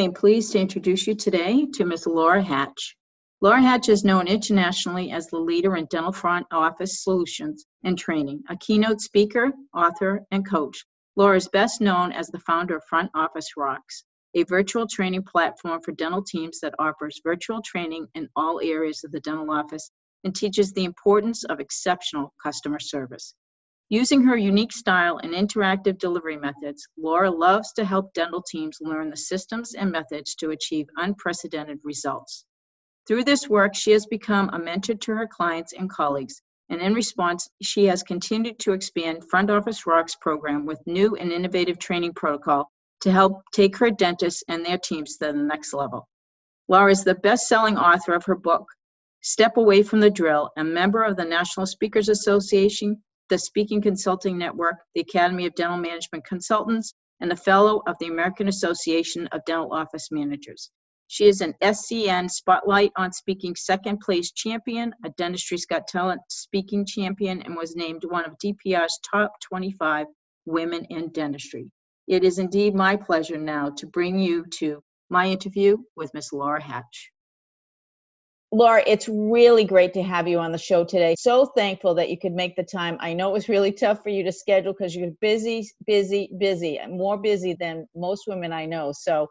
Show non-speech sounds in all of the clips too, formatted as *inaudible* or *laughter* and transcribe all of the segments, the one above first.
I am pleased to introduce you today to Ms. Laura Hatch. Laura Hatch is known internationally as the leader in dental front office solutions and training, a keynote speaker, author, and coach. Laura is best known as the founder of Front Office Rocks, a virtual training platform for dental teams that offers virtual training in all areas of the dental office and teaches the importance of exceptional customer service. Using her unique style and interactive delivery methods, Laura loves to help dental teams learn the systems and methods to achieve unprecedented results. Through this work, she has become a mentor to her clients and colleagues, and in response, she has continued to expand Front Office Rocks program with new and innovative training protocol to help take her dentists and their teams to the next level. Laura is the best-selling author of her book, Step Away from the Drill, a member of the National Speakers Association, the Speaking Consulting Network, the Academy of Dental Management Consultants, and a fellow of the American Association of Dental Office Managers. She is an SCN Spotlight on Speaking second place champion, a Dentistry's Got Talent speaking champion, and was named one of DPR's top 25 women in dentistry. It is indeed my pleasure now to bring you to my interview with Ms. Laura Hatch. Laura, it's really great to have you on the show today. So thankful that you could make the time. I know it was really tough for you to schedule because you're busy, busy, busy, more busy than most women I know. So,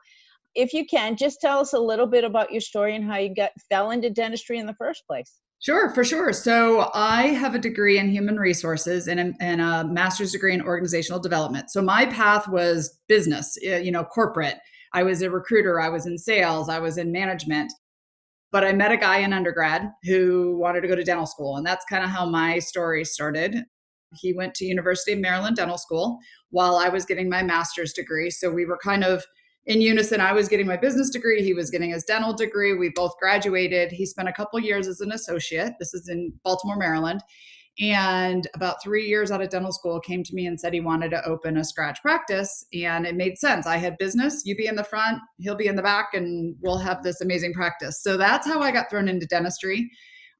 if you can, just tell us a little bit about your story and how you got fell into dentistry in the first place. Sure, for sure. So I have a degree in human resources and a, and a master's degree in organizational development. So my path was business, eh, you know, corporate. I was a recruiter, I was in sales, I was in management. But I met a guy in undergrad who wanted to go to dental school, and that's kind of how my story started. He went to University of Maryland Dental School while I was getting my master's degree. So we were kind of in unison. I was getting my business degree, he was getting his dental degree. We both graduated. He spent a couple years as an associate. This is in Baltimore, Maryland and about three years out of dental school came to me and said he wanted to open a scratch practice and it made sense. I had business you be in the front he'll be in the back and we'll have this amazing practice. So that's how i got thrown into dentistry.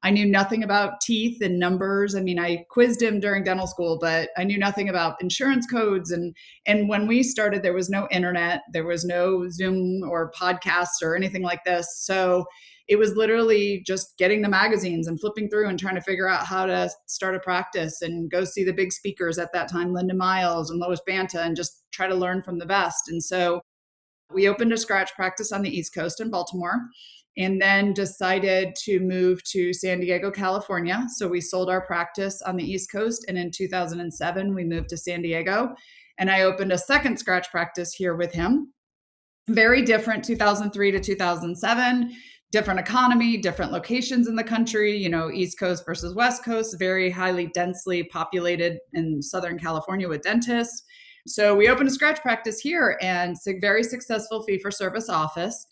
I knew nothing about teeth and numbers. I mean i quizzed him during dental school but i knew nothing about insurance codes. And and when we started there was no internet there was no zoom or podcasts or anything like this. So it was literally just getting the magazines and flipping through and trying to figure out how to start a practice and go see the big speakers at that time, Linda Miles and Lois Banta, and just try to learn from the best. And so we opened a scratch practice on the East Coast in Baltimore and then decided to move to San Diego, California. So we sold our practice on the East Coast. And in 2007, we moved to San Diego. And I opened a second scratch practice here with him. Very different 2003 to 2007 different economy, different locations in the country, you know, East Coast versus West Coast, very highly densely populated in Southern California with dentists. So we opened a scratch practice here and it's a very successful fee for service office.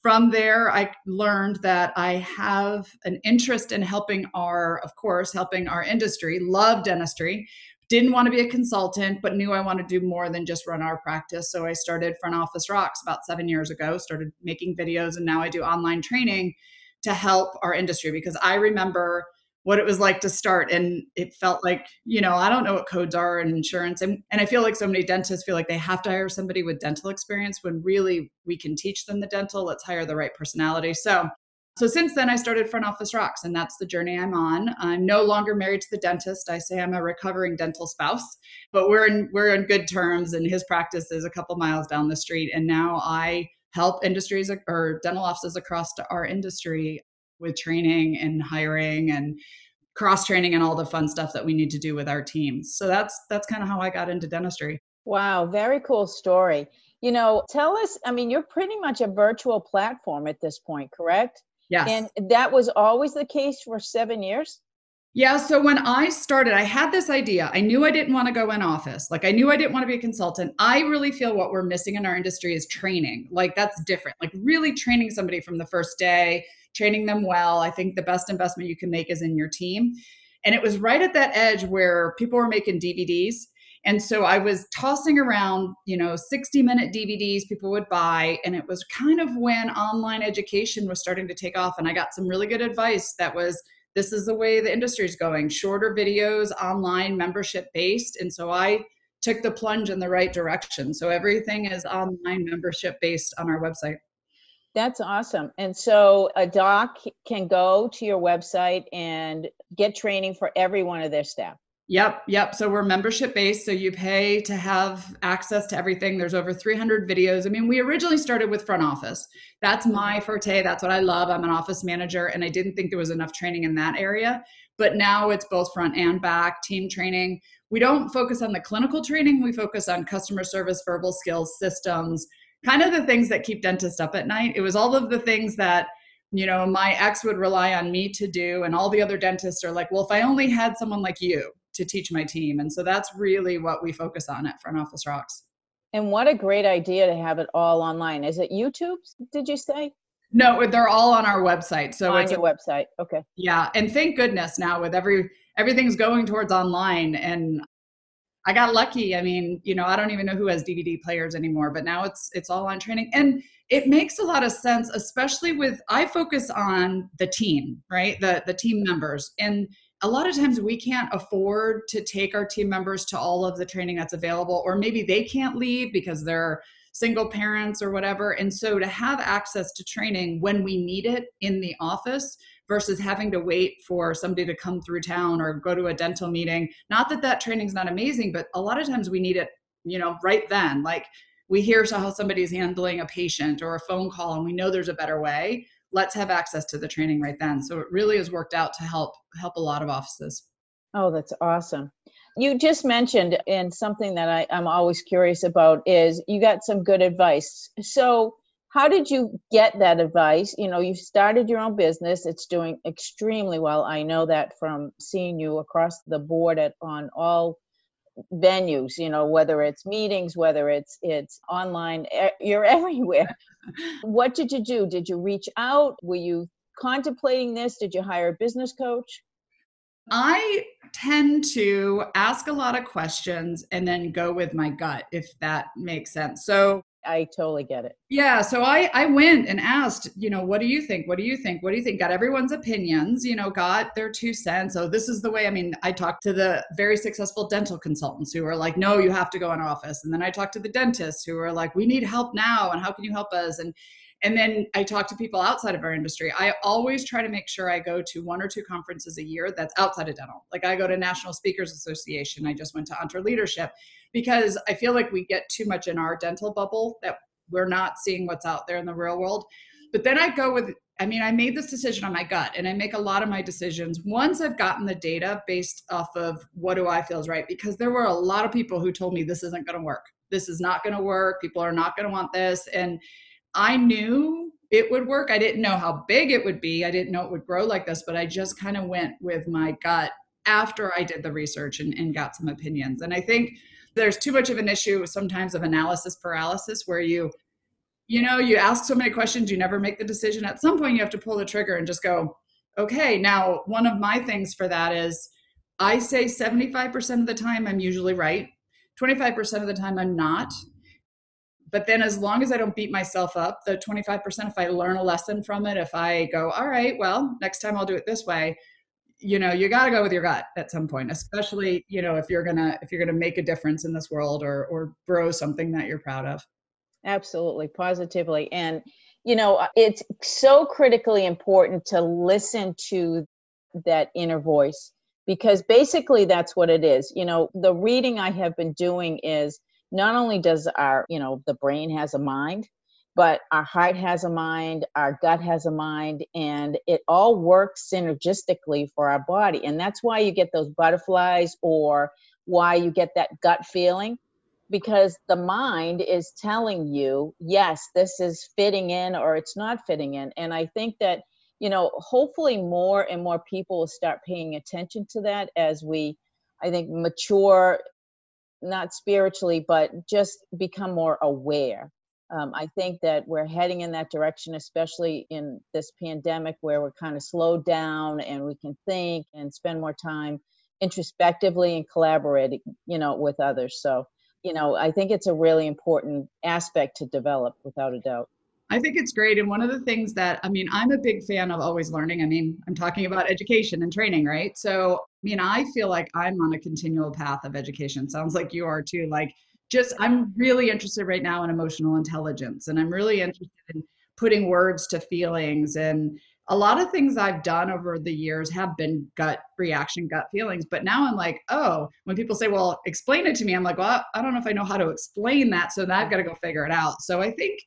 From there, I learned that I have an interest in helping our, of course, helping our industry, love dentistry, didn't want to be a consultant, but knew I wanted to do more than just run our practice. So I started Front Office Rocks about seven years ago, started making videos, and now I do online training to help our industry because I remember what it was like to start and it felt like you know i don't know what codes are in insurance and, and i feel like so many dentists feel like they have to hire somebody with dental experience when really we can teach them the dental let's hire the right personality so so since then, I started Front Office Rocks, and that's the journey I'm on. I'm no longer married to the dentist. I say I'm a recovering dental spouse, but we're in we're in good terms, and his practice is a couple miles down the street. And now I help industries or dental offices across our industry with training and hiring and cross training and all the fun stuff that we need to do with our teams. So that's that's kind of how I got into dentistry. Wow, very cool story. You know, tell us, I mean, you're pretty much a virtual platform at this point, correct? Yes. And that was always the case for seven years? Yeah, so when I started, I had this idea. I knew I didn't want to go in office. Like I knew I didn't want to be a consultant. I really feel what we're missing in our industry is training. Like that's different. Like really training somebody from the first day, training them well. I think the best investment you can make is in your team. And it was right at that edge where people were making DVDs. And so I was tossing around, you know, 60 minute DVDs people would buy. And it was kind of when online education was starting to take off. And I got some really good advice that was, this is the way the industry is going shorter videos online membership based and so i took the plunge in the right direction so everything is online membership based on our website that's awesome and so a doc can go to your website and get training for every one of their staff Yep, yep. So we're membership based. So you pay to have access to everything. There's over 300 videos. I mean, we originally started with front office. That's my mm-hmm. forte. That's what I love. I'm an office manager, and I didn't think there was enough training in that area. But now it's both front and back team training. We don't focus on the clinical training, we focus on customer service, verbal skills, systems, kind of the things that keep dentists up at night. It was all of the things that you know my ex would rely on me to do and all the other dentists are like well if i only had someone like you to teach my team. And so that's really what we focus on at Front Office Rocks. And what a great idea to have it all online. Is it YouTube, did you say? No, they're all on our website. So on it's your a, website. Okay. Yeah. And thank goodness now with every everything's going towards online and I got lucky. I mean, you know, I don't even know who has DVD players anymore, but now it's it's all on training. And it makes a lot of sense, especially with I focus on the team, right? The the team members. And a lot of times we can't afford to take our team members to all of the training that's available, or maybe they can't leave because they're single parents or whatever. And so to have access to training when we need it in the office versus having to wait for somebody to come through town or go to a dental meeting, not that that training's not amazing, but a lot of times we need it, you know, right then. Like we hear how somebody's handling a patient or a phone call and we know there's a better way let's have access to the training right then. So it really has worked out to help help a lot of offices. Oh, that's awesome. You just mentioned, and something that I, I'm always curious about is you got some good advice. So, how did you get that advice? You know, you started your own business, it's doing extremely well. I know that from seeing you across the board at on all venues you know whether it's meetings whether it's it's online you're *laughs* everywhere. What did you do? Did you reach out? Were you contemplating this? Did you hire a business coach? I tend to ask a lot of questions and then go with my gut if that makes sense. So I totally get it. Yeah. So I, I went and asked, you know, what do you think? What do you think? What do you think? Got everyone's opinions, you know, got their two cents. Oh, this is the way. I mean, I talked to the very successful dental consultants who are like, no, you have to go in office. And then I talked to the dentists who are like, we need help now. And how can you help us? And and then I talk to people outside of our industry. I always try to make sure I go to one or two conferences a year that's outside of dental. Like I go to National Speakers Association. I just went to EntreLeadership because I feel like we get too much in our dental bubble that we're not seeing what's out there in the real world. But then I go with I mean, I made this decision on my gut and I make a lot of my decisions once I've gotten the data based off of what do I feel is right because there were a lot of people who told me this isn't going to work. This is not going to work. People are not going to want this and I knew it would work. I didn't know how big it would be. I didn't know it would grow like this, but I just kind of went with my gut after I did the research and, and got some opinions. And I think there's too much of an issue sometimes of analysis paralysis where you, you know, you ask so many questions, you never make the decision. At some point, you have to pull the trigger and just go, okay. Now, one of my things for that is I say 75% of the time I'm usually right, 25% of the time I'm not but then as long as i don't beat myself up the 25% if i learn a lesson from it if i go all right well next time i'll do it this way you know you got to go with your gut at some point especially you know if you're gonna if you're gonna make a difference in this world or or grow something that you're proud of. Absolutely positively. And you know uh, it's so critically important to listen to that inner voice because basically that's what it is. You know the reading i have been doing is not only does our you know the brain has a mind but our heart has a mind our gut has a mind and it all works synergistically for our body. And that's why you get those butterflies or why you get that gut feeling because the mind is telling you yes this is fitting in or it's not fitting in. And i think that you know, hopefully more and more people will start paying attention to that as we, I think, mature, not spiritually, but just become more aware. Um, I think that we're heading in that direction, especially in this pandemic where we're kind of slowed down and we can think and spend more time introspectively and collaborating, you know, with others. So, you know, I think it's a really important aspect to develop without a doubt. I think it's great. And one of the things that, I mean, I'm a big fan of always learning. I mean, I'm talking about education and training, right? So, I mean, I feel like I'm on a continual path of education. Sounds like you are too. Like, just, I'm really interested right now in emotional intelligence and I'm really interested in putting words to feelings. And a lot of things I've done over the years have been gut reaction, gut feelings. But now I'm like, oh, when people say, well, explain it to me, I'm like, well, I don't know if I know how to explain that. So now I've got to go figure it out. So I think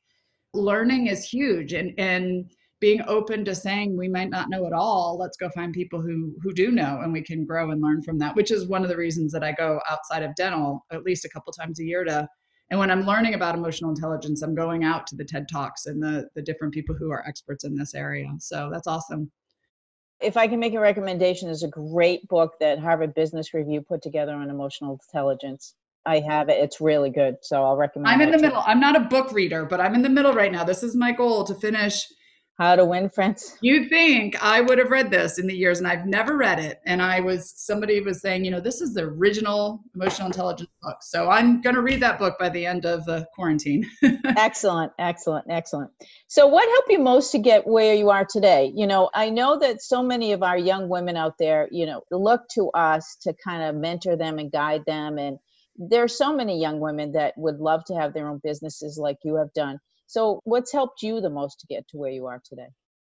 learning is huge and and being open to saying we might not know it all. Let's go find people who who do know and we can grow and learn from that which is one of the reasons that i go outside of dental at least a couple times a year to and when i'm learning about emotional intelligence i'm going out to the ted talks and the the different people who are experts in this area. So that's awesome. If i can make a recommendation there's a great book that harvard business review put together on emotional intelligence I have it. It's really good. So I'll recommend I'm in the middle. You. I'm not a book reader, but I'm in the middle right now. This is my goal to finish How to Win Friends. *laughs* You think I would have read this in the years and I've never read it. And I was somebody was saying, you know, this is the original emotional intelligence book. So I'm going to read that book by the end of the quarantine. *laughs* excellent, excellent, excellent. So what helped you most to get where you are today? You know, I know that so many of our young women out there, you know, look to us to kind of mentor them and guide them and there are so many young women that would love to have their own businesses like you have done. So, what's helped you the most to get to where you are today?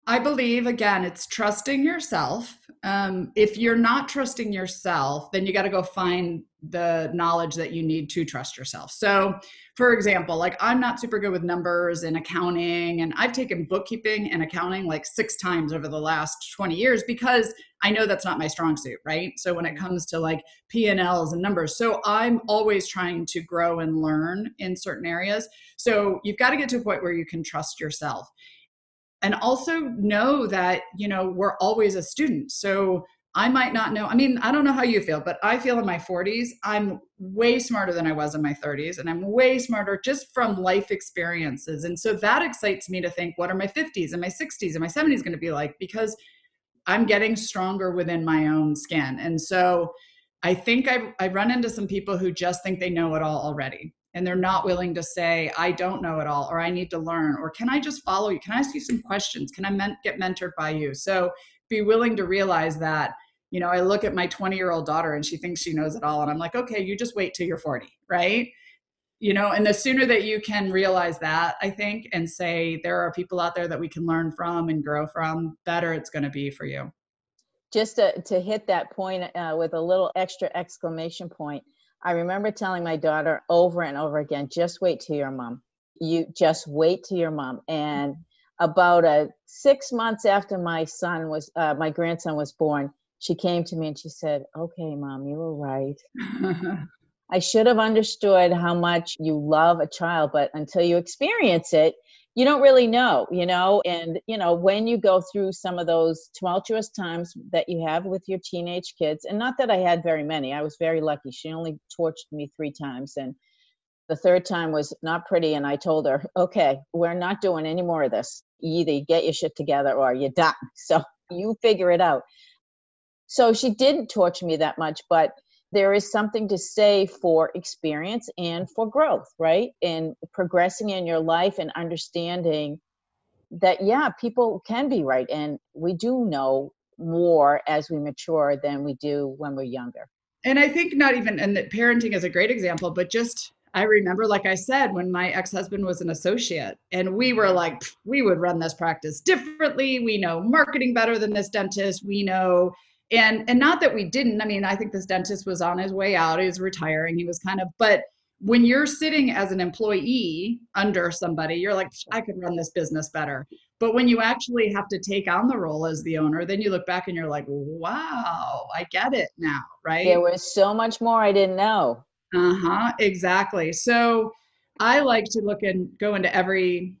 I believe, again, it's trusting yourself. Um, if you're not trusting yourself, then you got to go find the knowledge that you need to trust yourself. So, for example, like I'm not super good with numbers and accounting, and I've taken bookkeeping and accounting like six times over the last 20 years because I know that's not my strong suit, right? So when it mm-hmm. comes to like P&Ls and numbers, so I'm always trying to grow and learn in certain areas. So you've got to get to a point where you can trust yourself. And also know that, you know, we're always a student. So I might not know. I mean, I don't know how you feel, but I feel in my 40s, I'm way smarter than I was in my 30s, and I'm way smarter just from life experiences. And so that excites me to think, what are my 50s and my 60s and my 70s going to be like? Because I'm getting stronger within my own skin. And so I think I, I run into some people who just think they know it all already. And they're not willing to say, I don't know it all, or I need to learn, or can I just follow you? Can I ask you some questions? Can I men- get mentored by you? So be willing to realize that, you know, I look at my 20 year old daughter and she thinks she knows it all. And I'm like, okay, you just wait till you're 40, right? you know and the sooner that you can realize that i think and say there are people out there that we can learn from and grow from better it's going to be for you just to, to hit that point uh, with a little extra exclamation point i remember telling my daughter over and over again just wait till your mom you just wait till your mom and about a six months after my son was uh, my grandson was born she came to me and she said okay mom you were right *laughs* I should have understood how much you love a child, but until you experience it, you don't really know, you know. And, you know, when you go through some of those tumultuous times that you have with your teenage kids, and not that I had very many, I was very lucky. She only torched me three times. And the third time was not pretty. And I told her, okay, we're not doing any more of this. You either get your shit together or you're done. *laughs* So you figure it out. So she didn't torture me that much, but there is something to say for experience and for growth, right? And progressing in your life and understanding that, yeah, people can be right. And we do know more as we mature than we do when we're younger. And I think not even, and that parenting is a great example, but just I remember, like I said, when my ex husband was an associate, and we were like, we would run this practice differently. We know marketing better than this dentist. We know and and not that we didn't. I mean i think this dentist was on his way out. He was retiring. He was kind of but when you're sitting as an employee under somebody you're like i could run this business better. But when you actually have to take on the role as the owner then you look back and you're like wow i get it now right? There was so much more i didn't know uh-huh exactly. So i like to look and go into every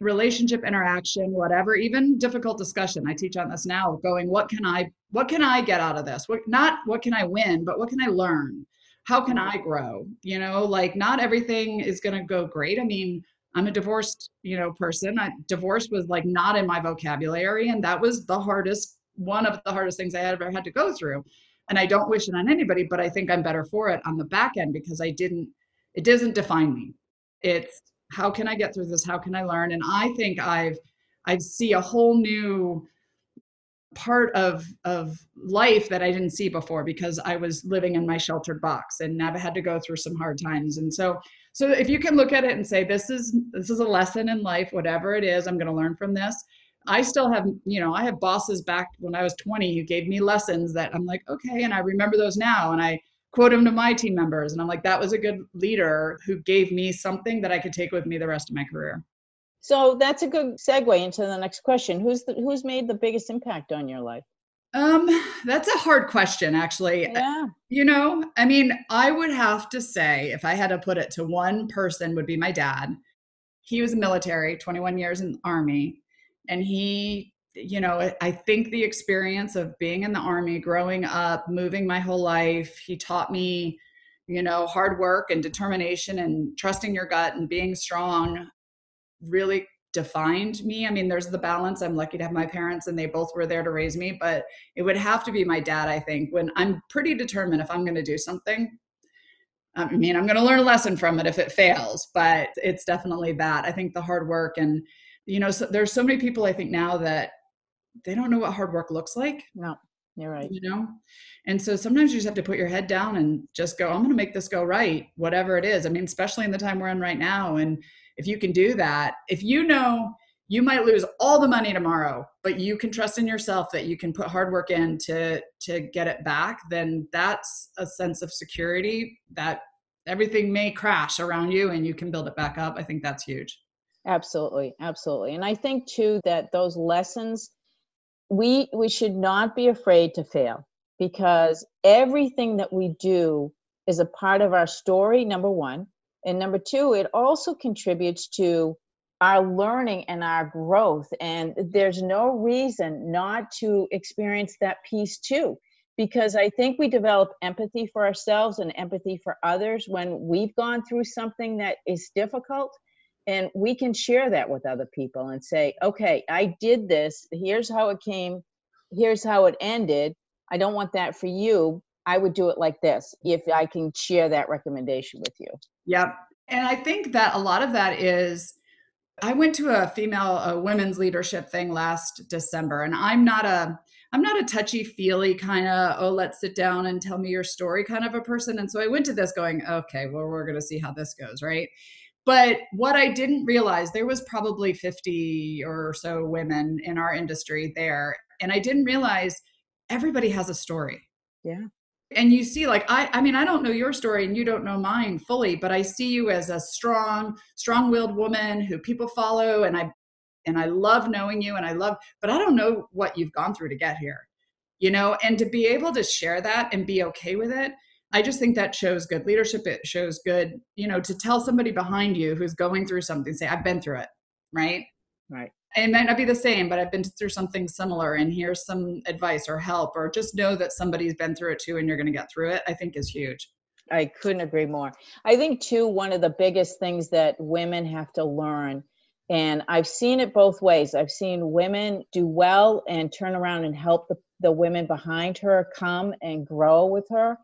relationship interaction whatever even difficult discussion. I teach on this now going what can i what can i get out of this? What not what can i win but what can i learn? How can i grow? You know like not everything is going to go great. I mean i'm a divorced you know person. I, divorce was like not in my vocabulary and that was the hardest one of the hardest things i ever had to go through and i don't wish it on anybody but i think i'm better for it on the back end because i didn't it doesn't define me. It's how can i get through this? How can i learn? And i think i've i see a whole new part of of life that i didn't see before because i was living in my sheltered box and i've had to go through some hard times. And so so if you can look at it and say this is this is a lesson in life whatever it is i'm going to learn from this i still have you know i have bosses back when i was 20 who gave me lessons that i'm like okay and i remember those now and i quote them to my team members. And I'm like, that was a good leader who gave me something that I could take with me the rest of my career. So that's a good segue into the next question. Who's the, who's made the biggest impact on your life? Um, that's a hard question, actually. Yeah. You know, I mean, I would have to say, if I had to put it to one person, would be my dad. He was a military, 21 years in the army, and he you know, I think the experience of being in the army, growing up, moving my whole life, he taught me, you know, hard work and determination and trusting your gut and being strong really defined me. I mean, there's the balance. I'm lucky to have my parents and they both were there to raise me, but it would have to be my dad, I think, when I'm pretty determined if I'm going to do something. I mean, I'm going to learn a lesson from it if it fails, but it's definitely that. I think the hard work and you know, so there's so many people I think now that they don't know what hard work looks like. No, you're right. You know? And so sometimes you just have to put your head down and just go, I'm going to make this go right, whatever it is. I mean, especially in the time we're in right now. And if you can do that, if you know you might lose all the money tomorrow, but you can trust in yourself that you can put hard work in to to get it back, then that's a sense of security that everything may crash around you and you can build it back up. I think that's huge. Absolutely, absolutely. And I think too that those lessons we we should not be afraid to fail because everything that we do is a part of our story number 1 and number 2 it also contributes to our learning and our growth. And there's no reason not to experience that piece too because i think we develop empathy for ourselves and empathy for others when we've gone through something that is difficult and we can share that with other people and say okay i did this. Here's how it came. Here's how it ended. I don't want that for you. I would do it like this if i can share that recommendation with you. Yep. And i think that a lot of that is i went to a female a women's leadership thing last december and i'm not a i'm not a touchy feely kind of oh let's sit down and tell me your story kind of a person and so i went to this going okay well we're going to see how this goes right but what I didn't realize, there was probably 50 or so women in our industry there. And I didn't realize everybody has a story. Yeah. And you see, like, I, I mean, I don't know your story and you don't know mine fully, but I see you as a strong, strong willed woman who people follow. And I, and I love knowing you and I love, but I don't know what you've gone through to get here, you know, and to be able to share that and be okay with it I just think that shows good leadership. It shows good, you know, to tell somebody behind you who's going through something, say, I've been through it, right? Right. It might not be the same, but I've been through something similar, and here's some advice or help, or just know that somebody's been through it too, and you're going to get through it. I think is huge. I couldn't agree more. I think too one of the biggest things that women have to learn and I've seen it both ways. I've seen women do well and turn around and help the, the women behind her come and grow with her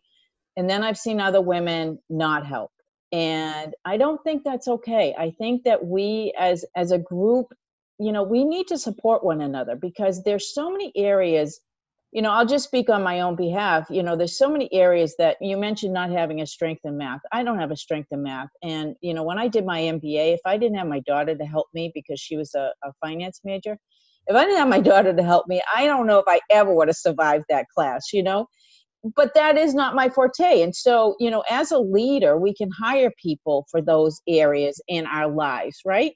and then i've seen other women not help. And i don't think that's okay. I think that we as as a group you know we need to support one another because there's so many areas you know i'll just speak on my own behalf. You know there's so many areas that you mentioned not having a strength in math. I don't have a strength in math. And you know when i did my mba if i didn't have my daughter to help me because she was a, a finance major if i didn't have my *laughs* daughter to help me i don't know if i ever would have survived that class you know but that is not my forte and so you know as a leader we can hire people for those areas in our lives right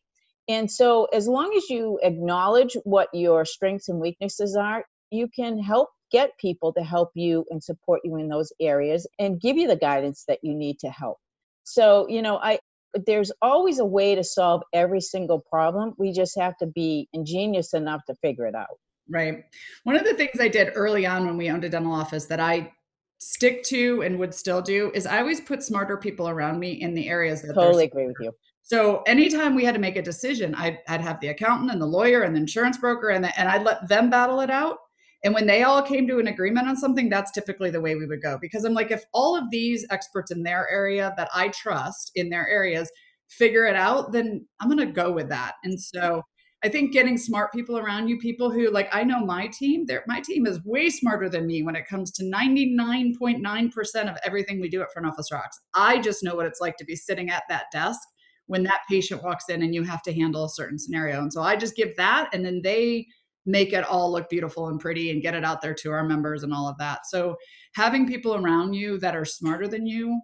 and so as long as you acknowledge what your strengths and weaknesses are you can help get people to help you and support you in those areas and give you the guidance that you need to help so you know i there's always a way to solve every single problem. We just have to be ingenious enough to figure it out. Right. One of the things I did early on when we owned a dental office that I stick to and would still do is I always put smarter people around me in the areas that totally agree with you. So anytime we had to make a decision, I'd, I'd have the accountant and the lawyer and the insurance broker and the, and I'd let them battle it out. And when they all came to an agreement on something, that's typically the way we would go. Because I'm like, if all of these experts in their area that I trust in their areas figure it out, then I'm going to go with that. And so I think getting smart people around you, people who like I know my team, my team is way smarter than me when it comes to 99.9% of everything we do at Front Office Rocks. I just know what it's like to be sitting at that desk when that patient walks in and you have to handle a certain scenario. And so I just give that and then they make it all look beautiful and pretty and get it out there to our members and all of that. So having people around you that are smarter than you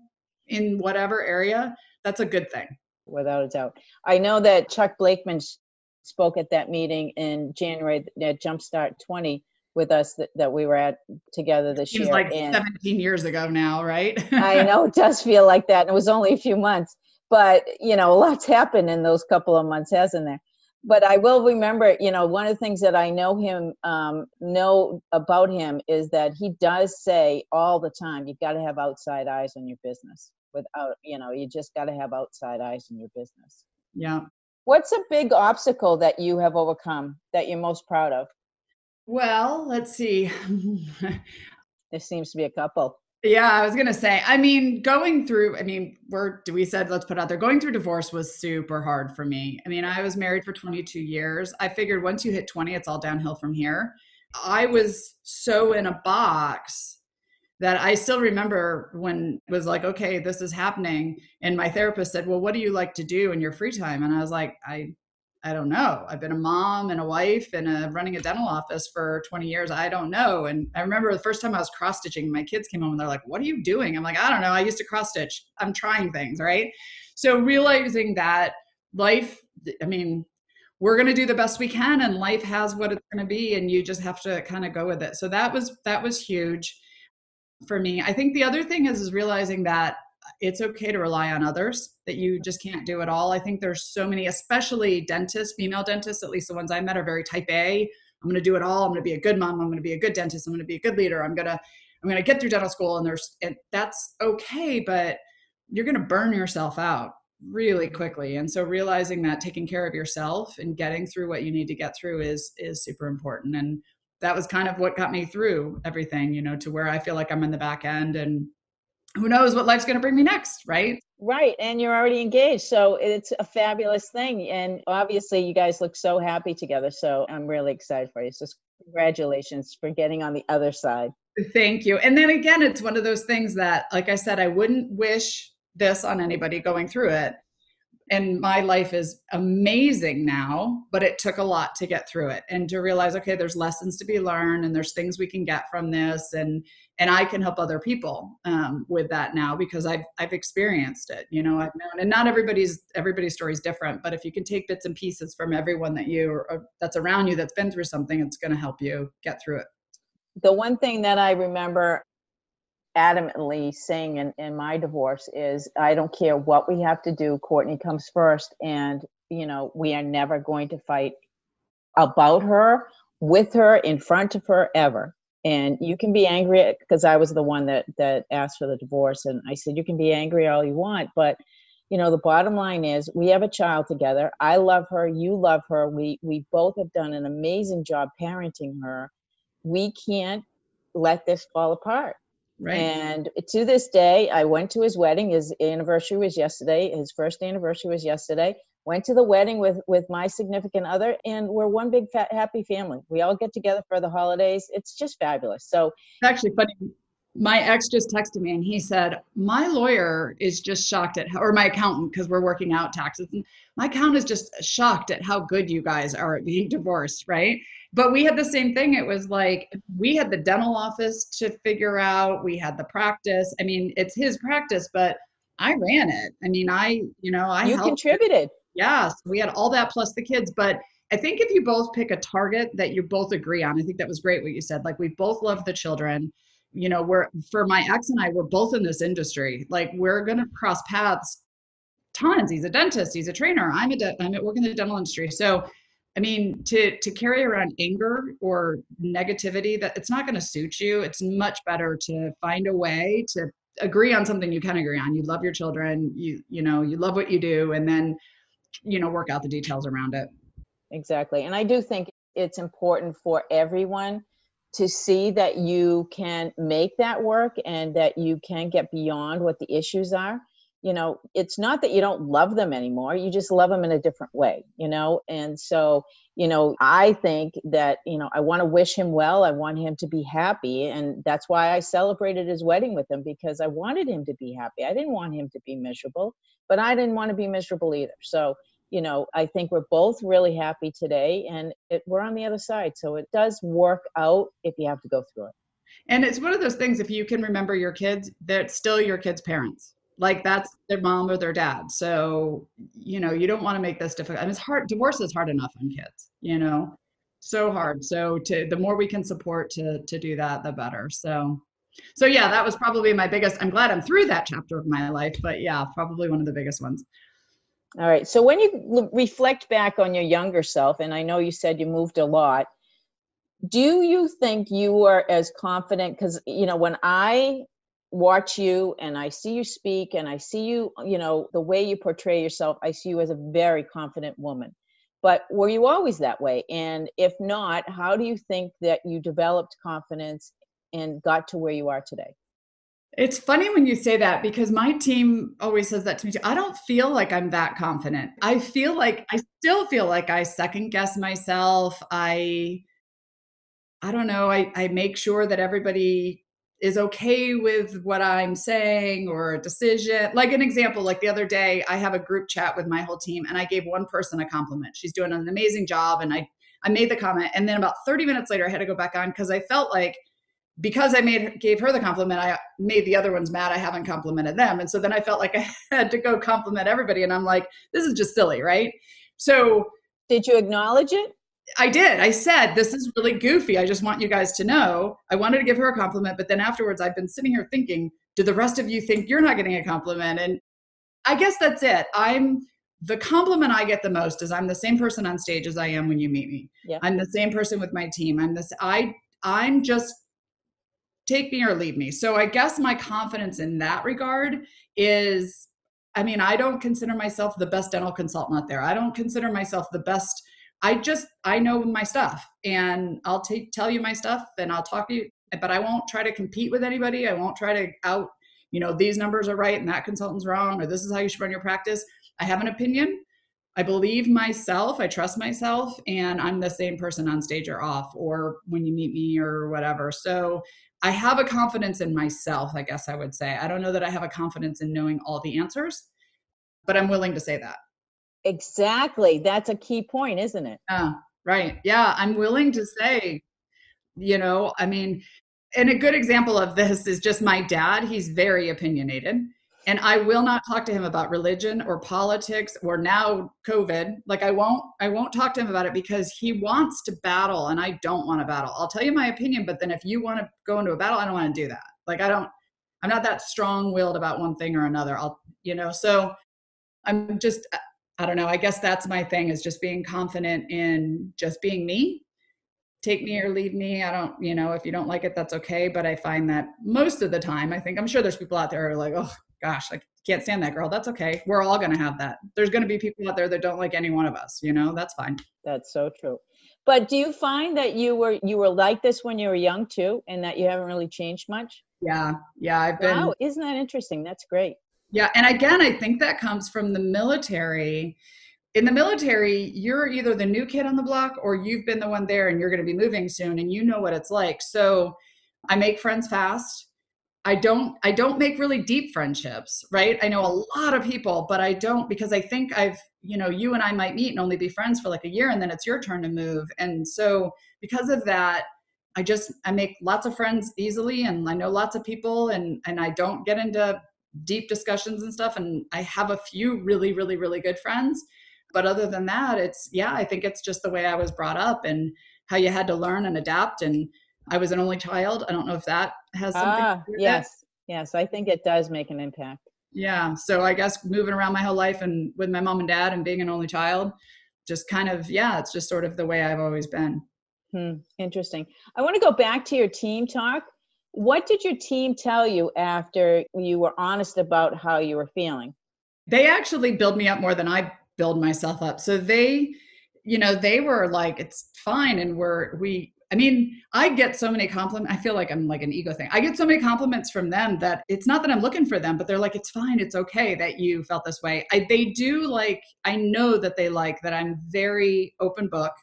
in whatever area, that's a good thing. Without a doubt. I know that Chuck Blakeman spoke at that meeting in January at Jumpstart 20 with us that, that we were at together this Seems year. like and 17 years ago now, right? *laughs* I know it does feel like that. And it was only a few months, but you know, a lot's happened in those couple of months, hasn't there? But I will remember, you know, one of the things that I know him um, know about him is that he does say all the time, you've got to have outside eyes on your business. Without, you know, you just got to have outside eyes in your business. Yeah. What's a big obstacle that you have overcome that you're most proud of? Well, let's see. *laughs* there seems to be a couple. Yeah, I was gonna say. I mean, going through. I mean, we're we said let's put out there. Going through divorce was super hard for me. I mean, I was married for 22 years. I figured once you hit 20, it's all downhill from here. I was so in a box that I still remember when was like, okay, this is happening. And my therapist said, well, what do you like to do in your free time? And I was like, I, I don't know. I've been a mom and a wife and a, running a dental office for 20 years. I don't know. And I remember the first time I was cross stitching, my kids came home and they're like, what are you doing? I'm like, I don't know. I used to cross stitch. I'm trying things. Right. So realizing that life, I mean, we're going to do the best we can and life has what it's going to be and you just have to kind of go with it. So that was, that was huge for me. I think the other thing is is realizing that it's okay to rely on others that you just can't do it all. I think there's so many, especially dentists, female dentists, at least the ones I met are very type A. I'm going to do it all. I'm going to be a good mom. I'm going to be a good dentist. I'm going to be a good leader. I'm going to I'm going to get through dental school and there's and that's okay, but you're going to burn yourself out really quickly. And so realizing that taking care of yourself and getting through what you need to get through is is super important. And that was kind of what got me through everything, you know, to where I feel like I'm in the back end and who knows what life's going to bring me next, right? Right. And you're already engaged. So it's a fabulous thing. And obviously, you guys look so happy together. So I'm really excited for you. So, congratulations for getting on the other side. Thank you. And then again, it's one of those things that, like I said, I wouldn't wish this on anybody going through it and my life is amazing now but it took a lot to get through it and to realize okay there's lessons to be learned and there's things we can get from this and and i can help other people um, with that now because i've i've experienced it you know i've known and not everybody's everybody's story is different but if you can take bits and pieces from everyone that you or that's around you that's been through something it's going to help you get through it. The one thing that i remember adamantly saying in, in my divorce is I don't care what we have to do, Courtney comes first. And, you know, we are never going to fight about her, with her, in front of her, ever. And you can be angry because I was the one that that asked for the divorce. And I said, you can be angry all you want, but you know the bottom line is we have a child together i love her you love her we we both have done an amazing job parenting her we can't let this fall apart Right. And to this day, I went to his wedding. His anniversary was yesterday. His first anniversary was yesterday. Went to the wedding with with my significant other, and we're one big fat, happy family. We all get together for the holidays. It's just fabulous. So it's actually funny. My ex just texted me and he said, My lawyer is just shocked at, how, or my accountant, because we're working out taxes. And my accountant is just shocked at how good you guys are at being divorced, right? But we had the same thing. It was like we had the dental office to figure out. We had the practice. I mean it's his practice but i ran it. I mean i you know i you contributed. Yes we had all that plus the kids. But i think if you both pick a target that you both agree on i think that was great what you said. Like we both love the children. You know we're for my ex and i we're both in this industry. Like we're going to cross paths. Tons. He's a dentist. He's a trainer. I'm a de- I'm at work in the dental industry. So, I mean, to to carry around anger or negativity, that it's not going to suit you. It's much better to find a way to agree on something you can agree on. You love your children. You you know you love what you do, and then you know work out the details around it. Exactly, and I do think it's important for everyone to see that you can make that work and that you can get beyond what the issues are you know it's not that you don't love them anymore you just love them in a different way you know? And so you know i think that you know i want to wish him well i want him to be happy and that's why i celebrated his wedding with him because i wanted him to be happy. I didn't want him to be miserable but i didn't want to be miserable either. So you know i think we're both really happy today and it, we're on the other side so it does work out if you have to go through it. And it's one of those things if you can remember your kids they're still your kids parents like that's their mom or their dad so you know you don't want to make this difficult I mean, it's hard divorce is hard enough on kids you know so hard so to the more we can support to to do that the better so so yeah that was probably my biggest i'm glad i'm through that chapter of my life but yeah probably one of the biggest ones all right. So when you reflect back on your younger self, and I know you said you moved a lot, do you think you were as confident? Because, you know, when I watch you and I see you speak and I see you, you know, the way you portray yourself, I see you as a very confident woman. But were you always that way? And if not, how do you think that you developed confidence and got to where you are today? It's funny when you say that because my team always says that to me too. I don't feel like I'm that confident. I feel like I still feel like I second guess myself. I I don't know, I, I make sure that everybody is okay with what I'm saying or a decision. Like an example, like the other day, I have a group chat with my whole team and I gave one person a compliment. She's doing an amazing job. And I I made the comment. And then about 30 minutes later, I had to go back on because I felt like because I made gave her the compliment, I made the other ones mad. I haven't complimented them, and so then I felt like I *laughs* had to go compliment everybody, and I'm like, this is just silly, right? So, did you acknowledge it? I did. I said, this is really *laughs* goofy. I just want you guys to know. I wanted to give her a compliment, but then afterwards, I've been sitting here thinking, do the rest of you think you're not getting a compliment? And I guess that's it. I'm the compliment I get the most is I'm the same person on stage as I am when you meet me. Yeah. I'm the same person with my team. I'm this I I'm just take me or leave me. So I guess my confidence in that regard is I mean, I don't consider myself the best dental consultant out there. I don't consider myself the best I just I know my stuff and I'll take tell you my stuff and I'll talk to you but I won't try to compete with anybody. I won't try to out, you know, these numbers are right and that consultant's wrong or this is how you should run your practice. I have an opinion. I believe myself, I trust myself, and I'm the same person on stage or off, or when you meet me or whatever. So I have a confidence in myself, I guess I would say. I don't know that I have a confidence in knowing all the answers, but I'm willing to say that. Exactly. That's a key point, isn't it? Yeah, right. Yeah, I'm willing to say, you know, I mean, and a good example of this is just my dad. He's very opinionated and i will not talk to him about religion or politics or now covid like i won't i won't talk to him about it because he wants to battle and i don't want to battle i'll tell you my opinion but then if you want to go into a battle i don't want to do that like i don't i'm not that strong willed about one thing or another i'll you know so i'm just i don't know i guess that's my thing is just being confident in just being me take me mm-hmm. or leave me i don't you know if you don't like it that's okay but i find that most of the time i think i'm sure there's people out there who are like oh gosh, I can't stand that girl. That's okay. We're all going to have that. There's going to be people out there that don't like any one of us, you know, that's fine. That's so true. But do you find that you were you were like this when you were young too and that you haven't really changed much? Yeah. Yeah, I've been Wow, isn't that interesting? That's great. Yeah, and again, I think that comes from the military. In the military, you're either the new kid on the block or you've been the one there and you're going to be moving soon and you know what it's like. So, I make friends fast I don't I don't make really deep friendships, right? I know a lot of people, but I don't because I think I've, you know, you and I might meet and only be friends for like a year and then it's your turn to move. And so because of that, I just I make lots of friends easily and I know lots of people and and I don't get into deep discussions and stuff and I have a few really really really good friends. But other than that, it's yeah, I think it's just the way I was brought up and how you had to learn and adapt and I was an only child. I don't know if that has something. Ah, yes, it. yes. I think it does make an impact. Yeah. So I guess moving around my whole life and with my mom and dad and being an only child, just kind of, yeah, it's just sort of the way I've always been. Hmm, interesting. I want to go back to your team talk. What did your team tell you after you were honest about how you were feeling? They actually build me up more than I build myself up. So they, you know, they were like, it's fine. And we're, we, I mean, I get so many compliments. I feel like I'm like an ego thing. I get so many compliments from them that it's not that I'm looking for them, but they're like, it's fine. It's okay that you felt this way. I, they do like, I know that they like that I'm very open book.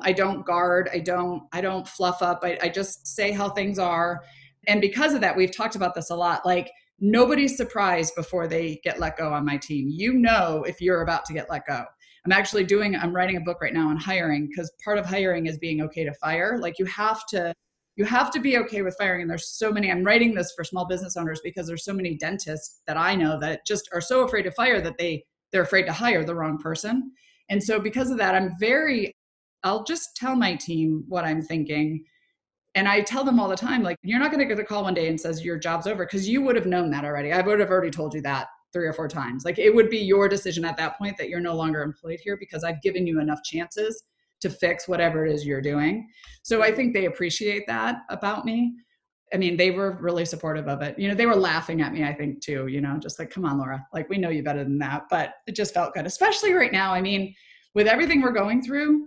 I don't guard. I don't, I don't fluff up. I, I just say how things are. And because of that, we've talked about this a lot. Like nobody's surprised before they get let go on my team. You know, if you're about to get let go. I'm actually doing, I'm writing a book right now on hiring because part of hiring is being okay to fire. Like you have to, you have to be okay with firing. And there's so many, I'm writing this for small business owners because there's so many dentists that I know that just are so afraid to fire that they, they're afraid to hire the wrong person. And so because of that, I'm very, I'll just tell my team what I'm thinking. And I tell them all the time, like, you're not going to get a call one day and says your job's over because you would have known that already. I would have already told you that three or four times. Like it would be your decision at that point that you're no longer employed here because I've given you enough chances to fix whatever it is you're doing. So I think they appreciate that about me. I mean, they were really supportive of it. You know, they were laughing at me, I think, too, you know, just like, come on, Laura, like we know you better than that. But it just felt good, especially right now. I mean, with everything we're going through,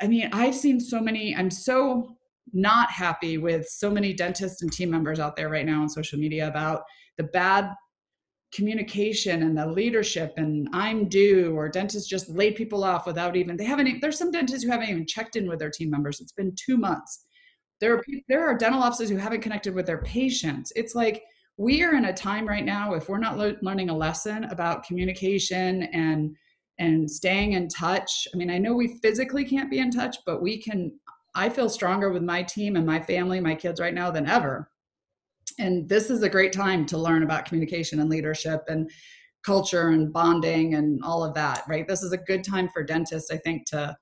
I mean, I've seen so many, I'm so not happy with so many dentists and team members out there right now on social media about the bad communication and the leadership and I'm due or dentists just laid people off without even they haven't there's some dentists who haven't even checked in with their team members. It's been 2 months. There are there are dental offices who haven't connected with their patients. It's like we are in a time right now if we're not learning a lesson about communication and and staying in touch. I mean, I know we physically can't be in touch, but we can I feel stronger with my team and my family, my kids right now than ever. And this is a great time to learn about communication and leadership and culture and bonding and all of that right? This is a good time for dentists i think to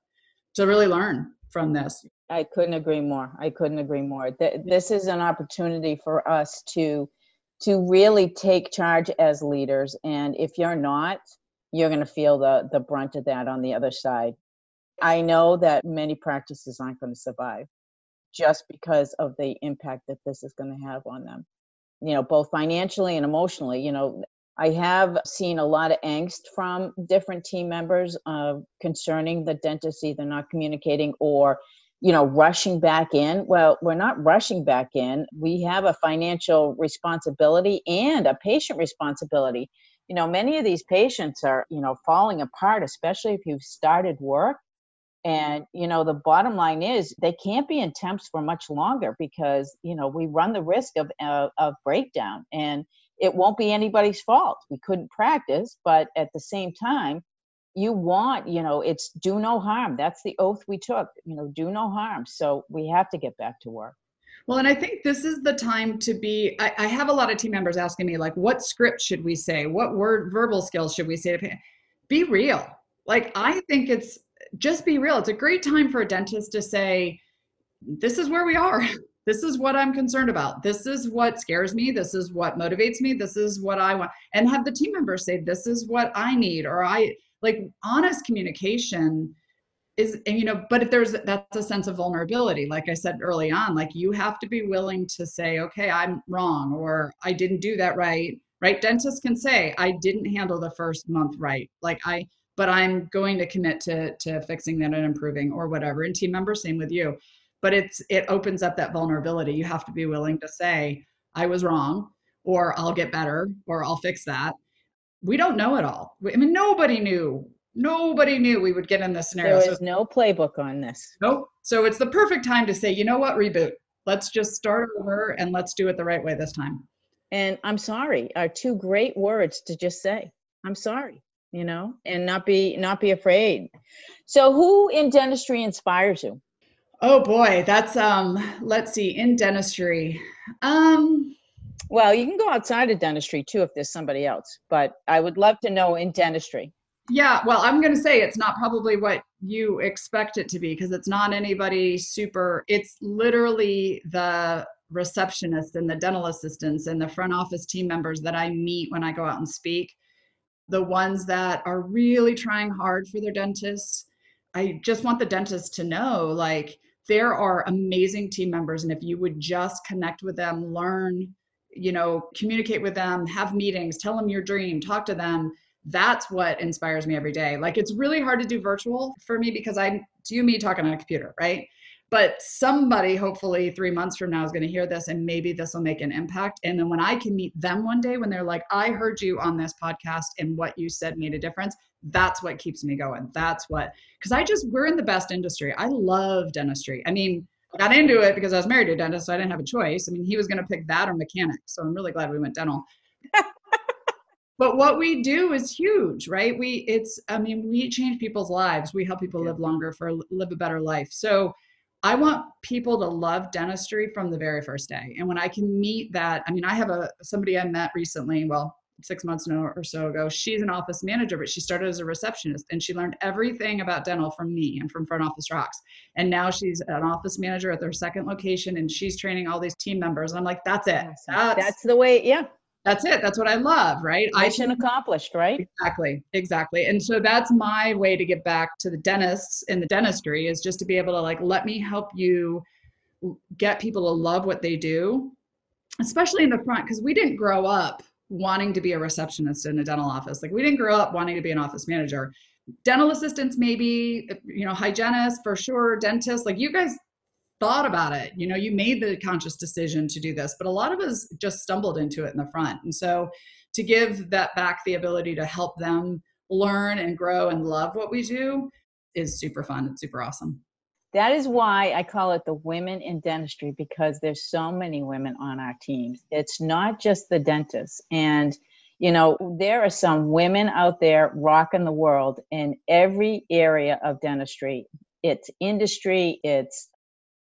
to really learn from this. I couldn't agree more. I couldn't agree more. This is an opportunity for us to to really take charge as leaders. And if you're not you're going to feel the the brunt of that on the other side. I know that many practices aren't going to survive just because of the impact that this is going to have on them you know both financially and emotionally you know i have seen a lot of angst from different team members uh, concerning the dentist either not communicating or you know rushing back in. Well we're not rushing back in. We have a financial responsibility and a patient responsibility you know many of these patients are you know falling apart especially if you've started work. And you know the bottom line is they can't be in temps for much longer because you know we run the risk of uh, of breakdown. And it won't be anybody's fault. We couldn't practice but at the same time you want you know it's do no harm. That's the oath we took you know do no harm. So we have to get back to work well, and I think this is the time to be. I, I, have a lot of team members asking me, like, what script should we say? What word, verbal skills should we say? To be real. Like, I think it's just be real. It's a great time for a dentist to say, this is where we are. *laughs* This is what I'm concerned about. This is what scares me. This is what motivates me. This is what I want. And have the team members say, this is what I need. Or I like honest communication is, you know, but if there's that's a sense of vulnerability. Like I said early on, like you have to be willing to say, okay, I'm wrong, or I didn't do that right. Right. Dentists can say, I didn't handle the first month right. Like I, but I'm going to commit to to fixing that and improving or whatever. And team members, same with you. But it's it opens up that vulnerability. You have to be willing to say, I was wrong, or I'll get better, or I'll fix that. We don't know it all. I mean, nobody knew. Nobody knew we would get in this scenario. There is so, no playbook on this. Nope. So it's the perfect time to say, you know what, reboot. Let's just start over and let's do it the right way this time. And I'm sorry are two great words to just say. I'm sorry you know and not be not be afraid so who in dentistry inspires you oh boy that's um let's see in dentistry um well you can go outside of dentistry too if there's somebody else but i would love to know in dentistry yeah well i'm going to say it's not probably what you expect it to be because it's not anybody super it's literally the receptionists and the dental assistants and the front office team members that I meet when I go out and speak, the ones that are really trying hard for their dentists, I just want the dentists to know like there are amazing team members. And if you would just connect with them, learn, you know, communicate with them, have meetings, tell them your dream, talk to them. That's what inspires me every day. Like it's really hard to do virtual for me because I do me talking on a computer, right? but somebody hopefully three months from now is going to hear this and maybe this will make an impact. And then when i can meet them one day when they're like i heard you on this podcast and what you said made a difference that's what keeps me going. That's what because i just we're in the best industry. I love dentistry. I mean I got into it because i was married to a dentist so i didn't have a choice. I mean he was going to pick that or mechanic so i'm really glad we went dental but what we do is huge right we it's i mean we change people's lives we help people live longer for live a better life so I want people to love dentistry from the very first day. And when I can meet that, I mean, I have a somebody I met recently, well, six months or so ago. She's an office manager, but she started as a receptionist and she learned everything about dental from me and from Front Office Rocks. And now she's an office manager at their second location and she's training all these team members. And I'm like, that's it. That's, that's the way, yeah that's it. That's what i love right? Mission accomplished right? Exactly exactly. And so that's my way to get back to the dentists in the dentistry is just to be able to like let me help you get people to love what they do especially in the front because we didn't grow up wanting to be a receptionist in a dental office. Like we didn't grow up wanting to be an office manager. Dental assistants maybe you know hygienists for sure dentists like you guys thought about it. You know you made the conscious decision to do this but a lot of us just stumbled into it in the front. And so to give that back the ability to help them learn and grow and love what we do is super fun and super awesome. That is why i call it the women in dentistry because there's so many women on our teams. It's not just the dentists. And you know there are some women out there rocking the world in every area of dentistry. It's industry it's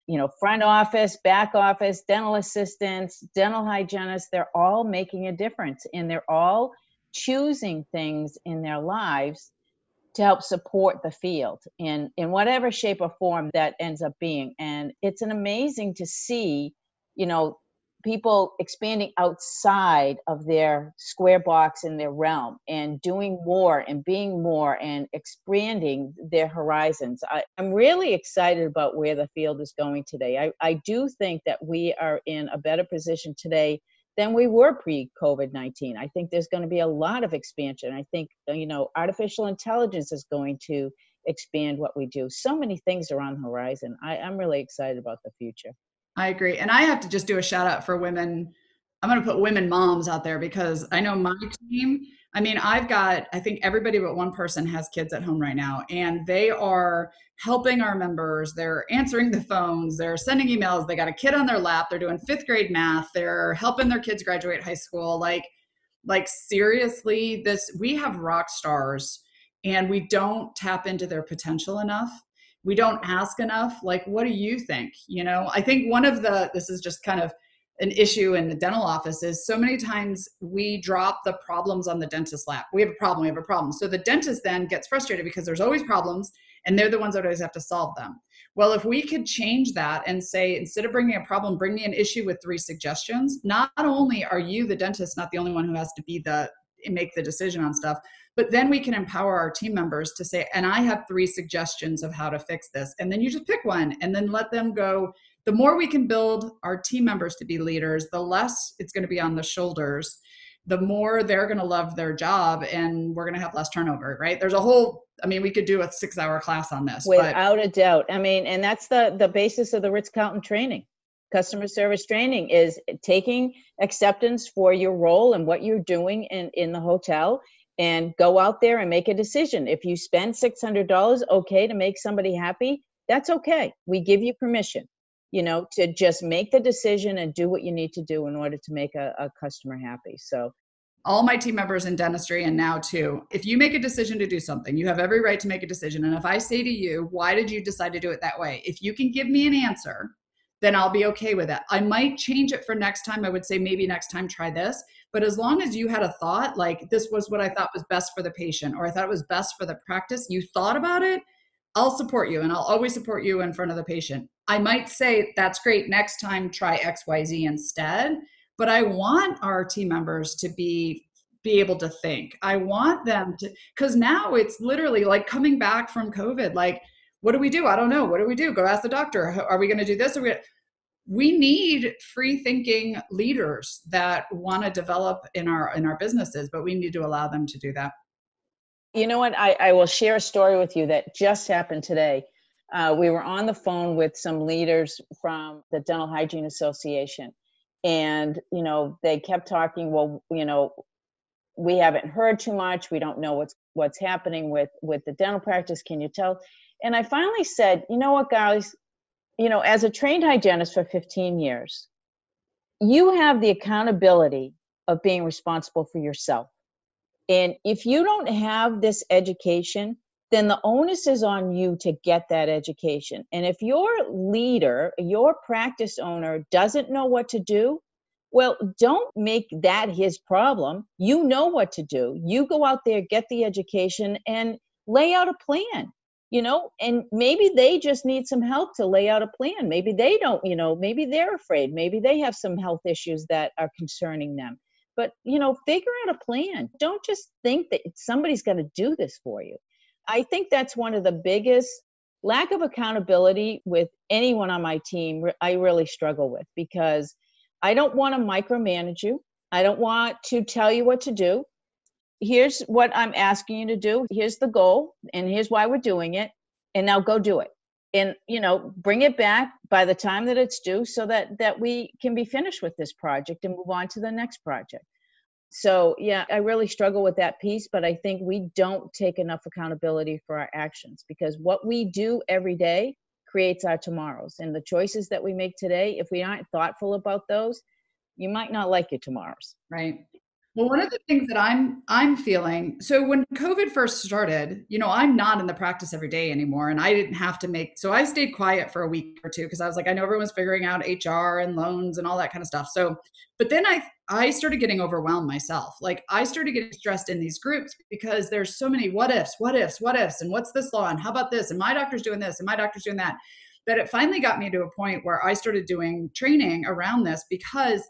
you know, front office, back office, dental assistants, dental hygienists, they're all making a difference and they're all choosing things in their lives to help support the field in in whatever shape or form that ends up being. And it's an amazing to see you know people expanding outside of their square box in their realm and doing more and being more and expanding their horizons. I, am really excited about where the field is going today. I, I do think that we are in a better position today than we were pre COVID 19. I think there's going to be a lot of expansion. I think, you know, artificial intelligence is going to expand what we do. So many things are on the horizon. I, I'm really excited about the future. I agree. And I have to just do a shout out for women. I'm going to put women moms out there because I know my team. I mean, I've got, I think everybody but one person has kids at home right now, and they are helping our members. They're answering the phones, they're sending emails. They got a kid on their lap, they're doing fifth grade math, they're helping their kids graduate high school. Like, like seriously, this we have rock stars and we don't tap into their potential enough we don't ask enough like what do you think? You know i think one of the this is just kind of an issue in the dental office is so many times we drop the problems on the dentist's lap. We have a problem we have a problem. So the dentist then gets frustrated because there's always problems and they're the ones that always have to solve them. Well if we could change that and say instead of bringing a problem bring me an issue with three suggestions not only are you the dentist not the only one who has to be the make the decision on stuff but then we can empower our team members to say, and I have three suggestions of how to fix this. And then you just pick one and then let them go. The more we can build our team members to be leaders, the less it's going to be on the shoulders, the more they're going to love their job and we're going to have less turnover, right? There's a whole I mean, we could do a six hour class on this. Without but. a doubt. I mean, and that's the the basis of the Ritz Carlton training. Customer service training is taking acceptance for your role and what you're doing in, in the hotel and go out there and make a decision. If you spend $600, okay, to make somebody happy, that's okay. We give you permission, you know, to just make the decision and do what you need to do in order to make a, a customer happy. So, all my team members in dentistry and now too, if you make a decision to do something, you have every right to make a decision. And if I say to you, why did you decide to do it that way? If you can give me an answer, then I'll be okay with it. I might change it for next time. I would say maybe next time try this. But as long as you had a thought, like this was what I thought was best for the patient, or I thought it was best for the practice, you thought about it, I'll support you and I'll always support you in front of the patient. I might say, that's great. Next time, try XYZ instead. But I want our team members to be be able to think. I want them to, because now it's literally like coming back from COVID. Like, what do we do? I don't know. What do we do? Go ask the doctor. Are we going to do this? Are we? we need free thinking leaders that want to develop in our in our businesses but we need to allow them to do that you know what? I, I will share a story with you that just happened today. Uh, we were on the phone with some leaders from the Dental Hygiene Association, and you know they kept talking. Well, you know, we haven't heard too much. We don't know what's what's happening with with the dental practice. Can you tell? And I finally said, you know what, guys, you know, as a trained hygienist for 15 years, you have the accountability of being responsible for yourself and if you don't have this education, then the onus is on you to get that education. And if your leader, your practice owner doesn't know what to do, well, don't make that his problem. You know what to do. You go out there, get the education, and lay out a plan you know and maybe they just need some help to lay out a plan. Maybe they don't you know maybe they're afraid. Maybe they have some health issues that are concerning them. But you know figure out a plan. Don't just think that somebody's going to do this for you. I think that's one of the biggest lack of accountability with anyone on my team i really struggle with because i don't want to micromanage you. I don't want to tell you what to do here's what i'm asking you to do. Here's the goal and here's why we're doing it and now go do it. And you know bring it back by the time that it's due so that that we can be finished with this project and move on to the next project. So yeah i really struggle with that piece but i think we don't take enough accountability for our actions because what we do every day creates our tomorrows. And the choices that we make today if we aren't thoughtful about those you might not like your tomorrows. Right well, one of the things that I'm I'm feeling so when COVID first started, you know, I'm not in the practice every day anymore, and I didn't have to make so I stayed quiet for a week or two because I was like, I know everyone's figuring out HR and loans and all that kind of stuff. So, but then I I started getting overwhelmed myself. Like I started getting stressed in these groups because there's so many what ifs, what ifs, what ifs, and what's this law, and how about this, and my doctor's doing this, and my doctor's doing that. That it finally got me to a point where I started doing training around this because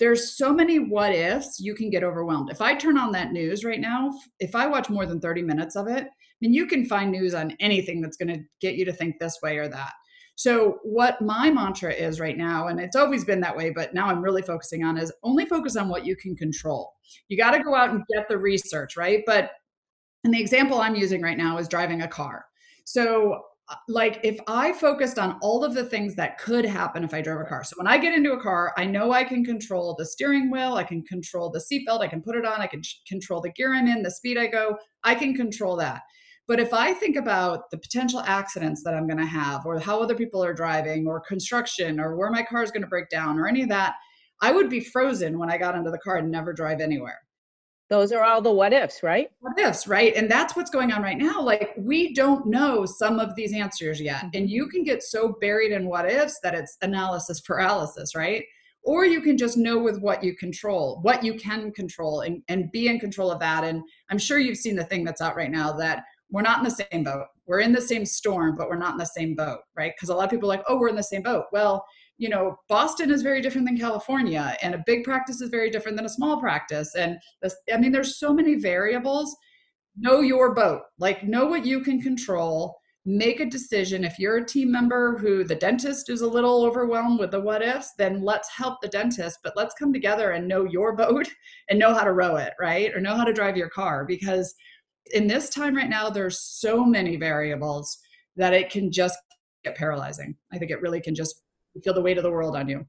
there's so many what ifs you can get overwhelmed. If i turn on that news right now if i watch more than 30 minutes of it I mean you can find news on anything that's going to get you to think this way or that. So what my mantra is right now and it's always been that way but now i'm really focusing on is only focus on what you can control. You got to go out and get the research right? But and the example i'm using right now is driving a car. So like if I focused on all of the things that could happen if I drove a car. So when I get into a car, I know I can control the steering wheel, I can control the seatbelt, I can put it on, I can control the gear I'm in, the speed I go, I can control that. But if I think about the potential accidents that I'm going to have, or how other people are driving, or construction, or where my car is going to break down, or any of that, I would be frozen when I got into the car and never drive anywhere. Those are all the what ifs, right? What ifs, right? And that's what's going on right now. Like, we don't know some of these answers yet. Mm-hmm. And you can get so buried in what ifs that it's analysis paralysis, right? Or you can just know with what you control, what you can control, and, and be in control of that. And I'm sure you've seen the thing that's out right now that we're not in the same boat. We're in the same storm, but we're not in the same boat, right? Because a lot of people are like, oh, we're in the same boat. Well, you know boston is very different than california and a big practice is very different than a small practice and this, i mean there's so many variables. Know your boat like know what you can control. Make a decision. If you're a team member who the dentist is a little overwhelmed with the what ifs then let's help the dentist but let's come together and know your *laughs* boat and know how to row it right? Or know how to drive your car because in this time right now there's so many variables that it can just get paralyzing. I think it really can just you feel the weight of the world on you.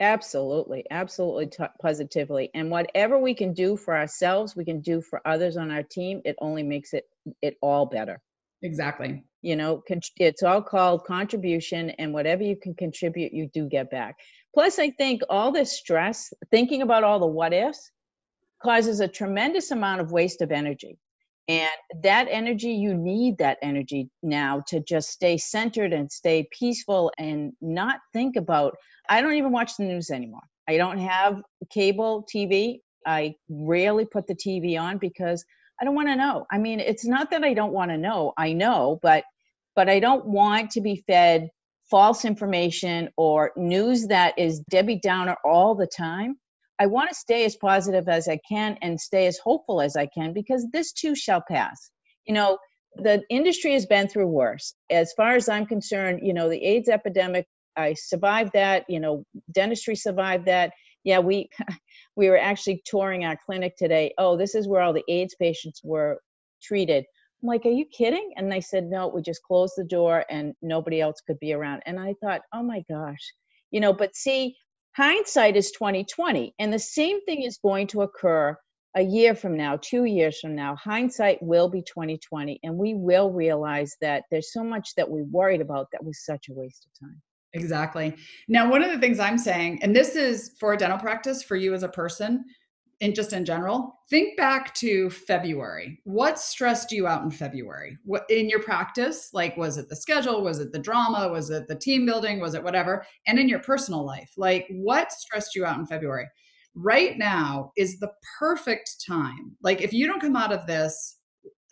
Absolutely absolutely t- positively and whatever we can do for ourselves we can do for others on our team it only makes it it all better. Exactly. You know it's all called contribution and whatever you can contribute you do get back. Plus i think all this stress thinking about all the what ifs causes a tremendous amount of waste of energy and that energy, you need that energy now to just stay centered and stay peaceful and not think about. I don't even watch the news anymore. I don't have cable TV. I rarely put the TV on because I don't want to know. I mean, it's not that I don't want to know, I know, but but I don't want to be fed false information or news that is Debbie Downer all the time. I want to stay as positive as I can and stay as hopeful as I can because this too shall pass. You know, the industry has been through worse. As far as I'm concerned, you know, the AIDS epidemic, I survived that, you know, dentistry survived that. Yeah, we *laughs* we were actually touring our clinic today. Oh, this is where all the AIDS patients were treated. I'm like, are you kidding? And they said, no, we just closed the door and nobody else could be around. And I thought, oh my gosh, you know, but see, hindsight is 2020. And the same thing is going to occur a year from now, two years from now. Hindsight will be 2020. And we will realize that there's so much that we worried about that was such a waste of time. Exactly. Now, one of the things I'm saying, and this is for a dental practice for you as a person, and just in general, think back to February. What stressed you out in February? What in your practice? Like, was it the schedule? Was it the drama? Was it the team building? Was it whatever? And in your personal life, like, what stressed you out in February? Right now is the perfect time. Like, if you don't come out of this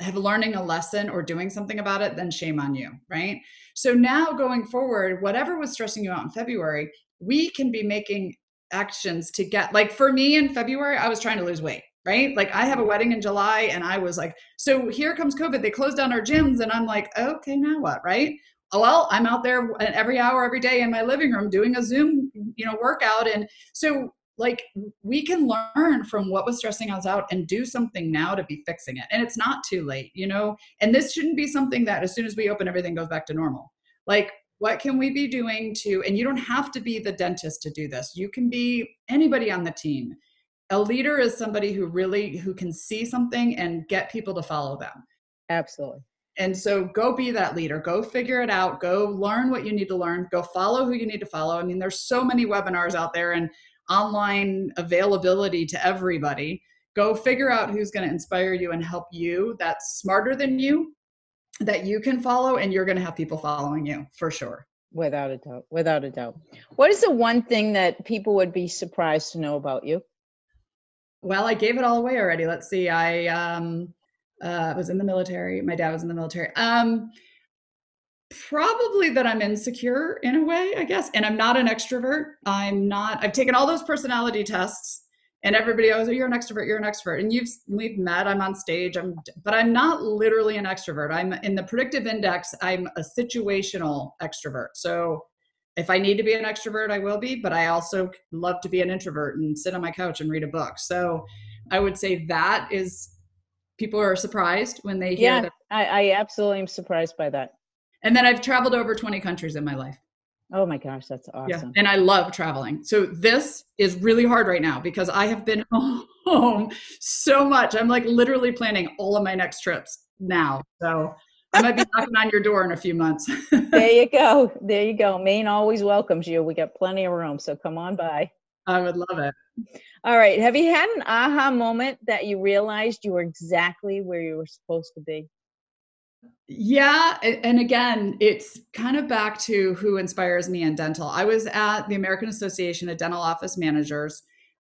have learning a lesson or doing something about it, then shame on you, right? So now going forward, whatever was stressing you out in February, we can be making actions to get like for me in February, I was trying to lose weight, right? Like I have a mm-hmm. wedding in July and I was like, so here comes COVID. They closed down our gyms and I'm like, okay, now what, right? Well, I'm out there every hour, every day in my living room doing a Zoom, you know, workout. And so like we can learn from what was stressing us out and do something now to be fixing it. And it's not too late, you know? And this shouldn't be something that as soon as we open, everything goes back to normal. Like what can we be doing to and you don't have to be the dentist to do this. You can be anybody on the team. A leader is somebody who really who can see something and get people to follow them. Absolutely. And so go be that leader. Go figure it out. Go learn what you need to learn. Go follow who you need to follow. I mean there's so many webinars out there and online availability to everybody. Go figure out who's going to inspire you and help you that's smarter than you that you can follow and you're going to have people following you for sure. Without a doubt without a doubt. What is the one thing that people would be surprised to know about you? Well i gave it all away already. Let's see i um uh, was in the military. My dad was in the military. Um probably that i'm insecure in a way i guess and i'm not an extrovert. I'm not i've taken all those personality tests and everybody always, oh, you're an extrovert, you're an extrovert. And you've we've met, I'm on stage, I'm but I'm not literally an extrovert. I'm in the predictive index, I'm a situational extrovert. So if I need to be an extrovert, I will be, but I also love to be an introvert and sit on my couch and read a book. So I would say that is people are surprised when they hear yeah, that. I, I absolutely am surprised by that. And then I've traveled over 20 countries in my life. Oh my gosh, that's awesome. Yeah. And I love traveling. So this is really hard right now because I have been *laughs* home so much. I'm like literally planning all of my next trips now. So I might be knocking on your door in a few months. *laughs* there you go. There you go. Maine always welcomes you. We got plenty of room. So come on by. I would love it. All right. Have you had an aha moment that you realized you were exactly where you were supposed to be? Yeah. And again, it's kind of back to who inspires me in dental. I was at the American Association of Dental Office Managers.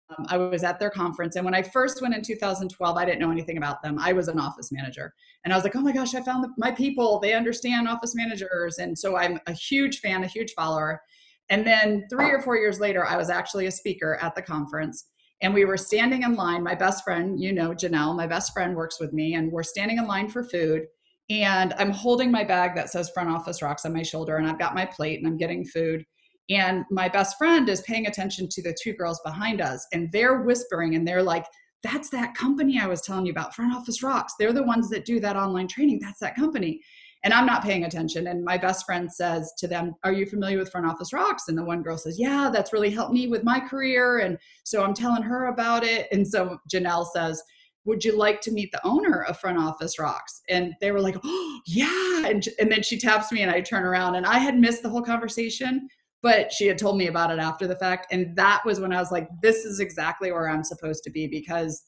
Um, I was at their conference. And when I first went in 2012, I didn't know anything about them. I was an office manager. And I was like, oh my gosh, I found the, my people. They understand office managers. And so I'm a huge fan, a huge follower. And then three or four years later, I was actually a speaker at the conference. And we were standing in line. My best friend, you know, Janelle, my best friend works with me, and we're standing in line for food and I'm holding my bag that says front office rocks on my shoulder and I've got my plate and I'm getting food and my best friend is paying attention to the two girls behind us and they're whispering and they're like that's that company I was telling you about front office rocks. They're the ones that do that online training. That's that company. And I'm not paying attention and my best friend says to them are you familiar with front office rocks? And the one girl says yeah that's really helped me with my career and so I'm telling her about it. And so Janelle says would you like to meet the owner of front office rocks? And they were like oh yeah. And, and then she taps me and i turn around and i had missed the whole conversation but she had told me about it after the fact. And that was when i was like this is exactly where i'm supposed to be because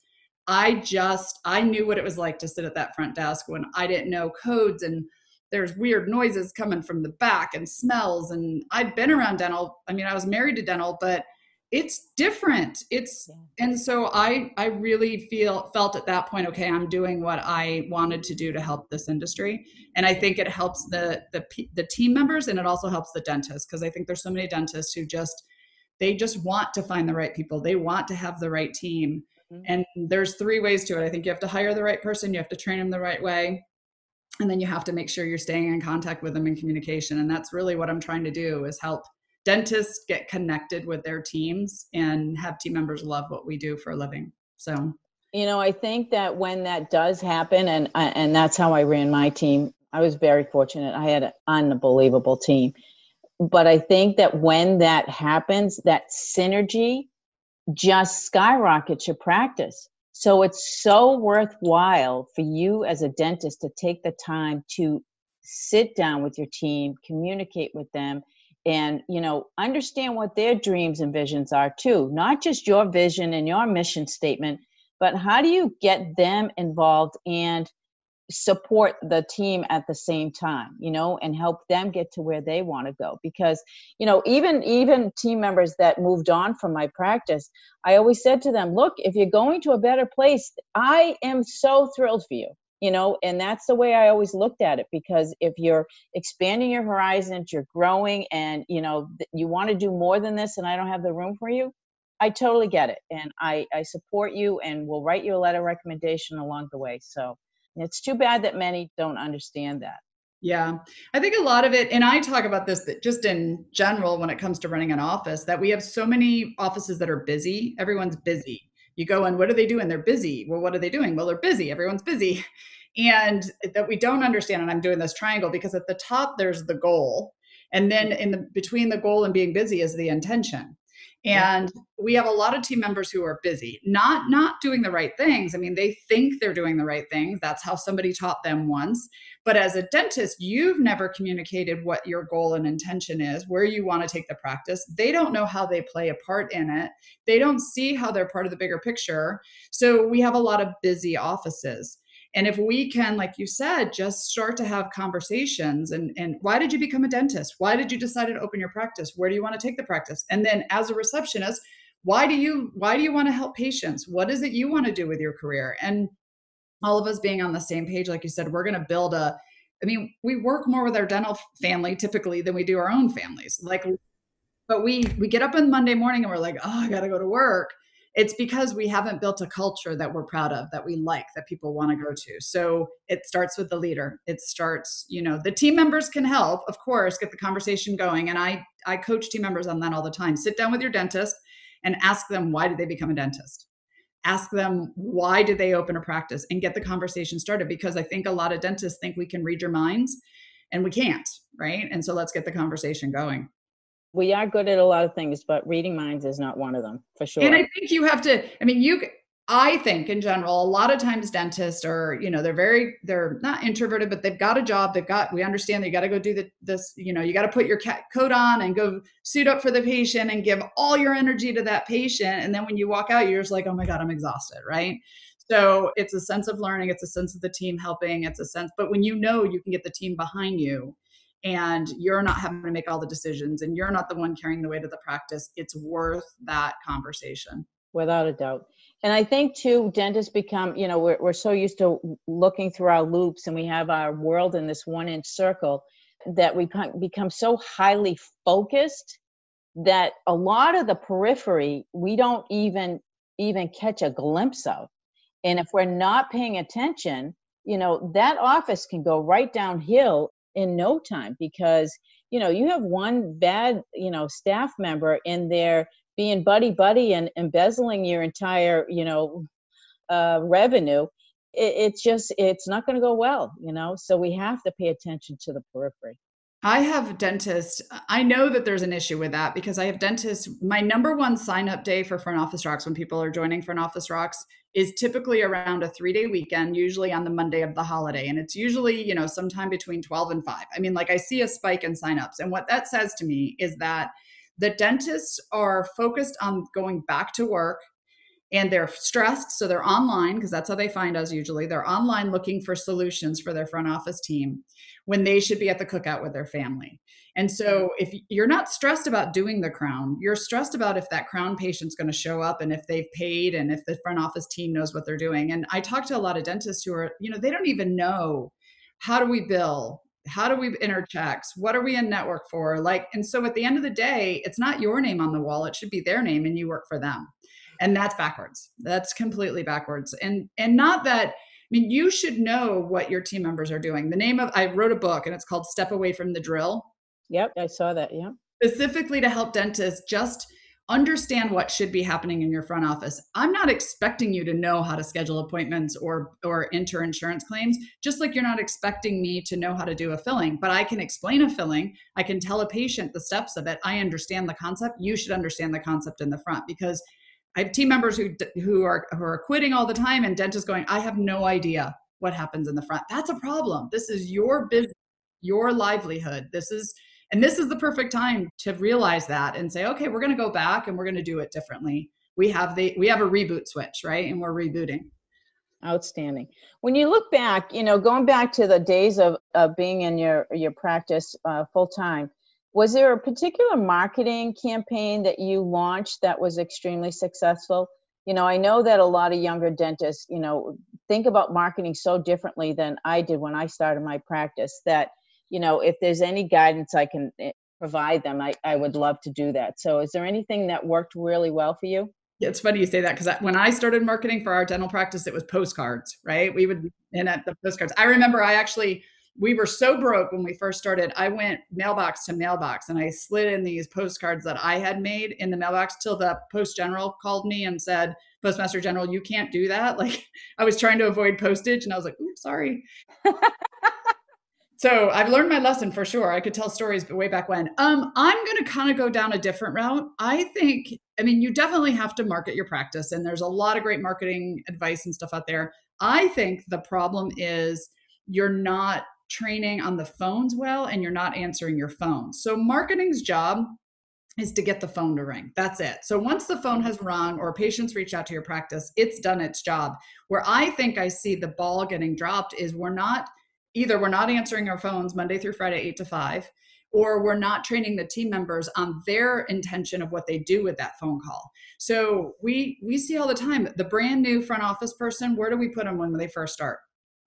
i just i knew what it was like to sit at that front desk when i didn't know codes and there's weird noises coming from the back and smells. And i'd been around dental i mean i was married to dental but it's different. It's yeah. and so i i really feel felt at that point okay i'm doing what i wanted to do to help this industry. And i think it helps the the the team members and it also helps the dentists because i think there's so many dentists who just they just want to find the right people. They want to have the right team. Mm-hmm. and there's three ways to it. I think you have to hire the right person you have to train them the right way and then you have to make sure you're staying in contact with them in communication. And that's really what i'm trying to do is help dentists get connected with their teams and have team members love what we do for a living. So, you know, I think that when that does happen, and uh, and that's how I ran my team. I was very fortunate. I had an unbelievable team. But I think that when that happens, that synergy just skyrockets your practice. So it's so worthwhile for you as a dentist to take the time to sit down with your team, communicate with them, and you know understand what their dreams and visions are too not just your vision and your mission statement but how do you get them involved and support the team at the same time you know and help them get to where they want to go? Because you know even even team members that moved on from my practice i always said to them look if you're going to a better place i am so thrilled for you you know and that's the way i always looked at it because if you're expanding your horizons you're growing and you know you want to do more than this and i don't have the room for you i totally get it and i i support you and will write you a letter recommendation along the way so it's too bad that many don't understand that yeah, I think a lot of it, and I talk about this that just in general when it comes to running an office, that we have so many offices that are busy. Everyone's busy you go and what are they doing? They're busy. Well what are they doing? Well they're busy. Everyone's busy. And that we don't understand and i'm doing this triangle because at the top there's the goal. And then in the between the goal and being busy is the intention and we have a lot of team members who are busy not not doing the right things. I mean they think they're doing the right things that's how somebody taught them once. But as a dentist you've never communicated what your goal and intention is where you want to take the practice. They don't know how they play a part in it. They don't see how they're part of the bigger picture. So we have a lot of busy offices and if we can like you said just start to have conversations and and why did you become a dentist? Why did you decide to open your practice? Where do you want to take the practice? And then as a receptionist why do you why do you want to help patients? What is it you want to do with your career? And all of us being on the same page like you said we're going to build a i mean we work more with our dental family typically than we do our own families. Like but we we get up on monday morning and we're like oh i got to go to work it's because we haven't built a culture that we're proud of that we like that people want to go to. So it starts with the leader. It starts you know the team members can help of course get the conversation going and i i coach team members on that all the time. Sit down with your dentist and ask them why did they become a dentist? Ask them why did they open a practice? and get the conversation started because i think a lot of dentists think we can read your minds and we can't right? And so let's get the conversation going we are good at a lot of things, but reading minds is not one of them for sure. And I think you have to, I mean, you, I think in general, a lot of times dentists are, you know, they're very, they're not introverted, but they've got a job. They've got, we understand they got to go do the, this, you know, you got to put your coat on and go suit up for the patient and give all your energy to that patient. And then when you walk out, you're just like, oh my God, I'm exhausted. Right. So it's a sense of learning. It's a sense of the team helping. It's a sense, but when you know you can get the team behind you, and you're not having to make all the decisions and you're not the one carrying the weight of the practice, it's worth that conversation. Without a doubt. And I think too, dentists become, you know, we're, we're so used to looking through our loupes and we have our world in this one inch circle that we become so highly focused that a lot of the periphery we don't even even catch a glimpse of. And if we're not paying attention, you know, that office can go right downhill in no time because you know you have one bad you know staff member in there being buddy buddy and embezzling your entire you know uh, revenue it, it's just it's not going to go well you know? So we have to pay attention to the periphery I have dentists. I know that there's an issue with that because I have dentists. My number one sign up day for Front Office Rocks when people are joining Front Office Rocks is typically around a three day weekend, usually on the Monday of the holiday. And it's usually, you know, sometime between 12 and 5. I mean, like I see a spike in signups. And what that says to me is that the dentists are focused on going back to work and they're stressed. So they're online because that's how they find us usually. They're online looking for solutions for their front office team when they should be at the cookout with their family. And so mm-hmm. if you're not stressed about doing the crown, you're stressed about if that crown patient's going to show up and if they've paid and if the front office team knows what they're doing. And I talk to a lot of dentists who are, you know, they don't even know how do we bill? How do we enter checks? What are we in network for? Like, and so at the end of the day, it's not your name on the wall. It should be their name and you work for them. And that's backwards. That's completely backwards. And and not that I mean, you should know what your team members are doing. The name of I wrote a book and it's called Step Away from the Drill. Yep, I saw that. Yeah. Specifically to help dentists just understand what should be happening in your front office. I'm not expecting you to know how to schedule appointments or or enter insurance claims, just like you're not expecting me to know how to do a filling, but I can explain a filling. I can tell a patient the steps of it. I understand the concept. You should understand the concept in the front because I have team members who who are who are quitting all the time and dentists going, I have no idea what happens in the front. That's a problem. This is your business, your livelihood. This is and this is the perfect time to realize that and say, okay, we're going to go back and we're going to do it differently. We have the we have a reboot switch, right? And we're rebooting. Outstanding. When you look back, you know, going back to the days of, of being in your your practice uh, full time, was there a particular marketing campaign that you launched that was extremely successful? You know, I know that a lot of younger dentists, you know, think about marketing so differently than I did when I started my practice that you know, if there's any guidance I can eh, provide them, I, I would love to do that. So, is there anything that worked really well for you? It's funny you say that because when I started marketing for our dental practice, it was postcards, right? We would, and at the postcards, I remember I actually, we were so broke when we first started. I went mailbox to mailbox and I slid in these postcards that I had made in the mailbox till the post general called me and said, Postmaster General, you can't do that. *laughs* Like I was trying to avoid postage and I was like, oops, sorry. *laughs* so I've learned my lesson for sure. I could tell stories, but way back when. Um, I'm going to kind of go down a different route. I think, I mean, you definitely have to market your practice, and there's a lot of great marketing advice and stuff out there. I think the problem is you're not training on the phones well, and you're not answering your phone. So marketing's job is to get the phone to ring. That's it. So once the phone has rung or patients reach out to your practice, it's done its job. Where I think I see the ball getting dropped is we're not either we're not answering our phones Monday through Friday, eight to five, or we're not training the team members on their intention of what they do with that phone call. So we we see all the time the brand new front office person. Where do we put them when they first start?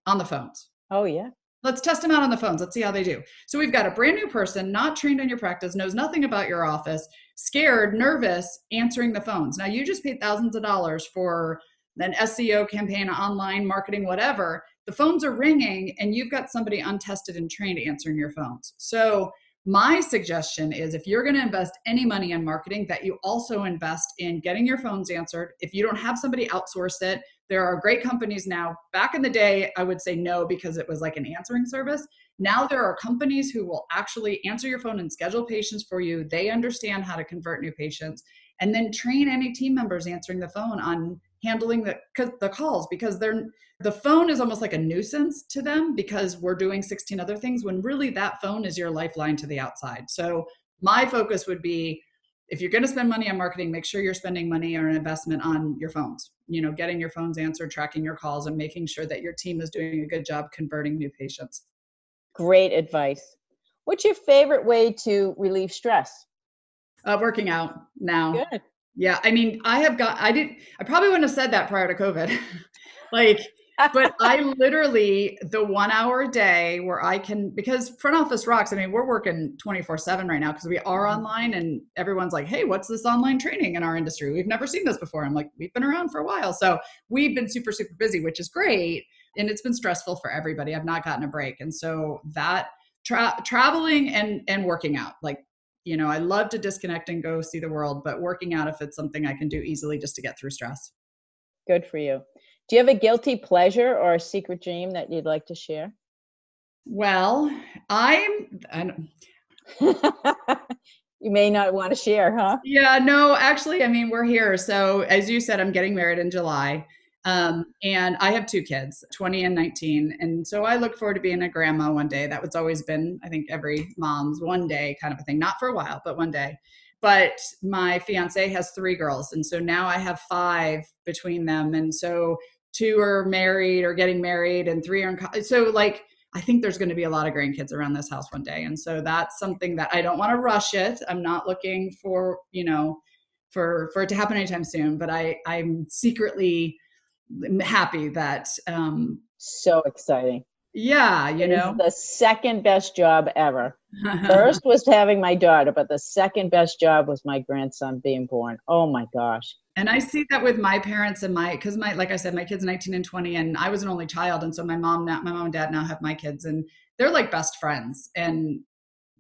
On the phones. Oh yeah. Let's test them out on the phones. Let's see how they do. So we've got a brand new person, not trained in your practice, knows nothing about your office, scared, nervous, answering the phones. Now you just paid thousands of dollars for an SEO campaign, online marketing, whatever the phones are ringing and you've got somebody untested and trained answering your phones. So, my suggestion is if you're going to invest any money in marketing, that you also invest in getting your phones answered. If you don't have somebody outsource it, there are great companies now. Back in the day, I would say no because it was like an answering service. Now there are companies who will actually answer your phone and schedule patients for you. They understand how to convert new patients and then train any team members answering the phone on handling the the calls because they're the phone is almost like a nuisance to them because we're doing 16 other things when really that phone is your lifeline to the outside. So my focus would be if you're going to spend money on marketing, make sure you're spending money or an investment on your phones. You know, getting your phones answered, tracking your calls, and making sure that your team is doing a good job converting new patients. Great advice. What's your favorite way to relieve stress? Uh, working out now. Good. Yeah, I mean, I have got. I did. I probably wouldn't have said that prior to COVID. *laughs* like but *laughs* I literally the one hour a day where I can because front office rocks. I mean, we're working 24-7 right now because we are mm-hmm. online and everyone's like, hey, what's this online training in our industry? We've never seen this before. I'm like, we've been around for a while. So we've been super, super busy, which is great. And it's been stressful for everybody. I've not gotten a break. And so that tra- traveling and and working out, like you know, I love to disconnect and go see the world, but working out if it's something I can do easily just to get through stress. Good for you. Do you have a guilty pleasure or a secret dream that you'd like to share? Well, I'm. I don't, *laughs* you may not want to share, huh? Yeah, no, actually, I mean, we're here. So, as you said, I'm getting married in July. Um, and I have two kids, 20 and 19. And so I look forward to being a grandma one day. That was always been, I think, every mom's one day kind of a thing, not for a while, but one day. but my fiance has three girls. And so now I have five between them. And so two are married or getting married, and three are in college. So, like, I think there's going to be a lot of grandkids around this house one day. And so that's something that I don't want to rush it. I'm not looking for, you know, for for it to happen anytime soon, but I I'm secretly happy that um so exciting. Yeah, you know. The second best job ever. *laughs* First was having my daughter, but the second best job was my grandson being born. Oh my gosh. And I see that with my parents and my because my like I said, my kids 19 and 20, and I was an only child, and so my mom now my mom and dad now have my kids, and they're like best friends. And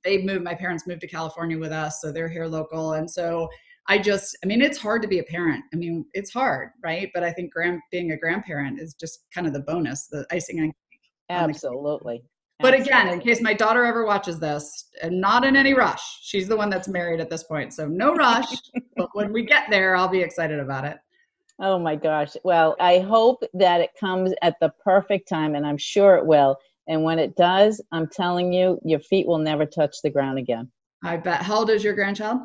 they moved. My parents moved to California with us, so they're here local, and so I just, I mean, it's hard to be a parent. I mean, it's hard, right? But I think grand, being a grandparent is just kind of the bonus, the icing on the cake. Absolutely. But again, in case my daughter ever watches this, and not in any rush, she's the one that's married at this point. So no rush. *laughs* but when we get there, I'll be excited about it. Oh my gosh. Well, I hope that it comes at the perfect time, and I'm sure it will. And when it does, I'm telling you, your feet will never touch the ground again. I bet. How old is your grandchild?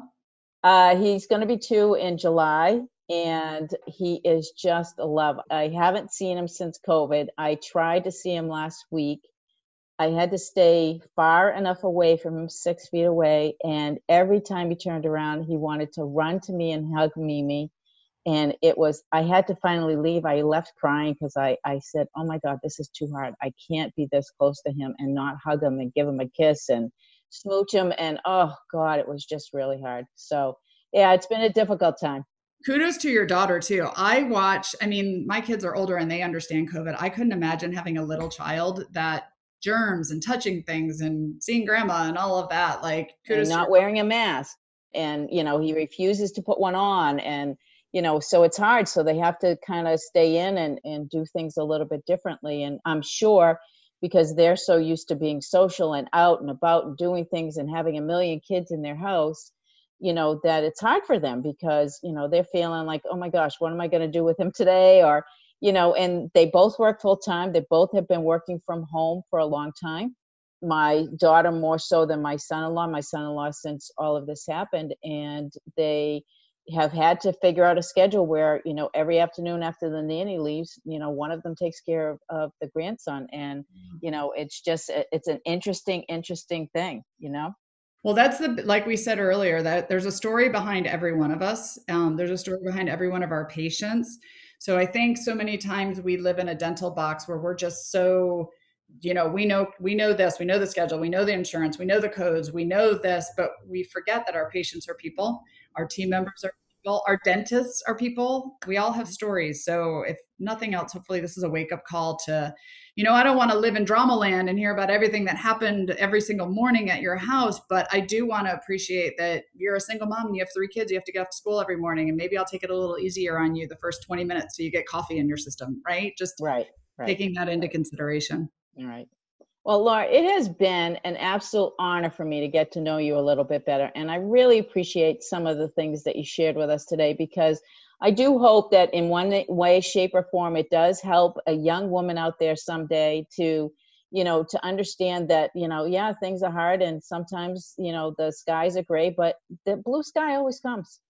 Uh, he's going to be two in July, and he is just a love. I haven't seen him since COVID. I tried to see him last week. I had to stay far enough away from him, six feet away, and every time he turned around, he wanted to run to me and hug Mimi. And it was, I had to finally leave. I left crying because I, I said, Oh my God, this is too hard. I can't be this close to him and not hug him and give him a kiss and smooch him. And oh God, it was just really hard. So, yeah, it's been a difficult time. Kudos to your daughter too. I watch i mean my kids are older and they understand covid. I couldn't imagine having a little child that germs and touching things and seeing grandma and all of that. Like kudos and not wearing a mask. And you know he refuses to put one on. And you know so it's hard. So they have to kind of stay in and and do things a little bit differently. And i'm sure because they're so used to being social and out and about and doing things and having a million kids in their house you know that it's hard for them because you know they're feeling like oh my gosh what am i going to do with him *laughs* today? Or you know and they both work full time they both have been working from home for a long time. My daughter more so than my son-in-law. My son-in-law since all of this happened and they have had to figure out a schedule where you know every afternoon after the nanny leaves you know one of them takes care of, of the grandson and mm. you know it's just it's an interesting interesting thing you know well, that's the like we said earlier that there's a story behind every one of us. Um, there's a story behind every one of our patients. So I think so many times we live in a dental box where we're just so, you know, we know we know this, we know the schedule, we know the insurance, we know the codes, we know this, but we forget that our patients are people, our team members are people, our dentists are people. We all have stories. So if nothing else, hopefully this is a wake up call to you know, I don't want to live in drama land and hear about everything that happened every single morning at your house, but I do want to appreciate that you're a single mom and you have three kids, you have to get off to school every morning, and maybe I'll take it a little easier on you the first 20 minutes so you get coffee in your system, right? Just right, right. taking that into consideration. All right. Well, Laura, it has been an absolute honor for me to get to know you a little bit better. And I really appreciate some of the things that you shared with us today because I do hope that in one way, shape, or form, it does help a young woman out there someday to, you know, to understand that, you know, yeah, things are hard and sometimes, you know, the skies are gray, but the blue sky always comes.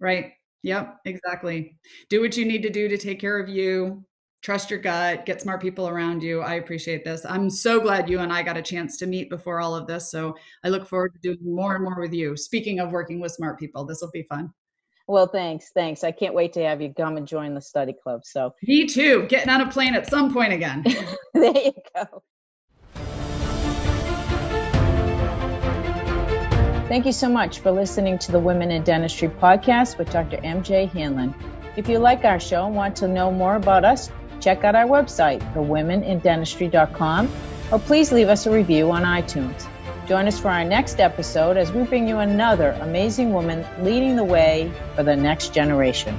Right. Yep, exactly. Do what you need to do to take care of you. Trust your gut, get smart people around you. I appreciate this. I'm so glad you and I got a chance to meet before all of this. So I look forward to doing more and more with you. Speaking of working with smart people, this will be fun. Well, thanks, thanks. I can't wait to have you come and join the study club. So me too. Getting on a plane at some point again. *laughs* there you go. Thank you so much for listening to the Women in Dentistry podcast with Dr. MJ Hanlon. If you like our show and want to know more about us, check out our website, thewomenindentistry.com, or please leave us a review on iTunes. Join us for our next episode as we bring you another amazing woman leading the way for the next generation.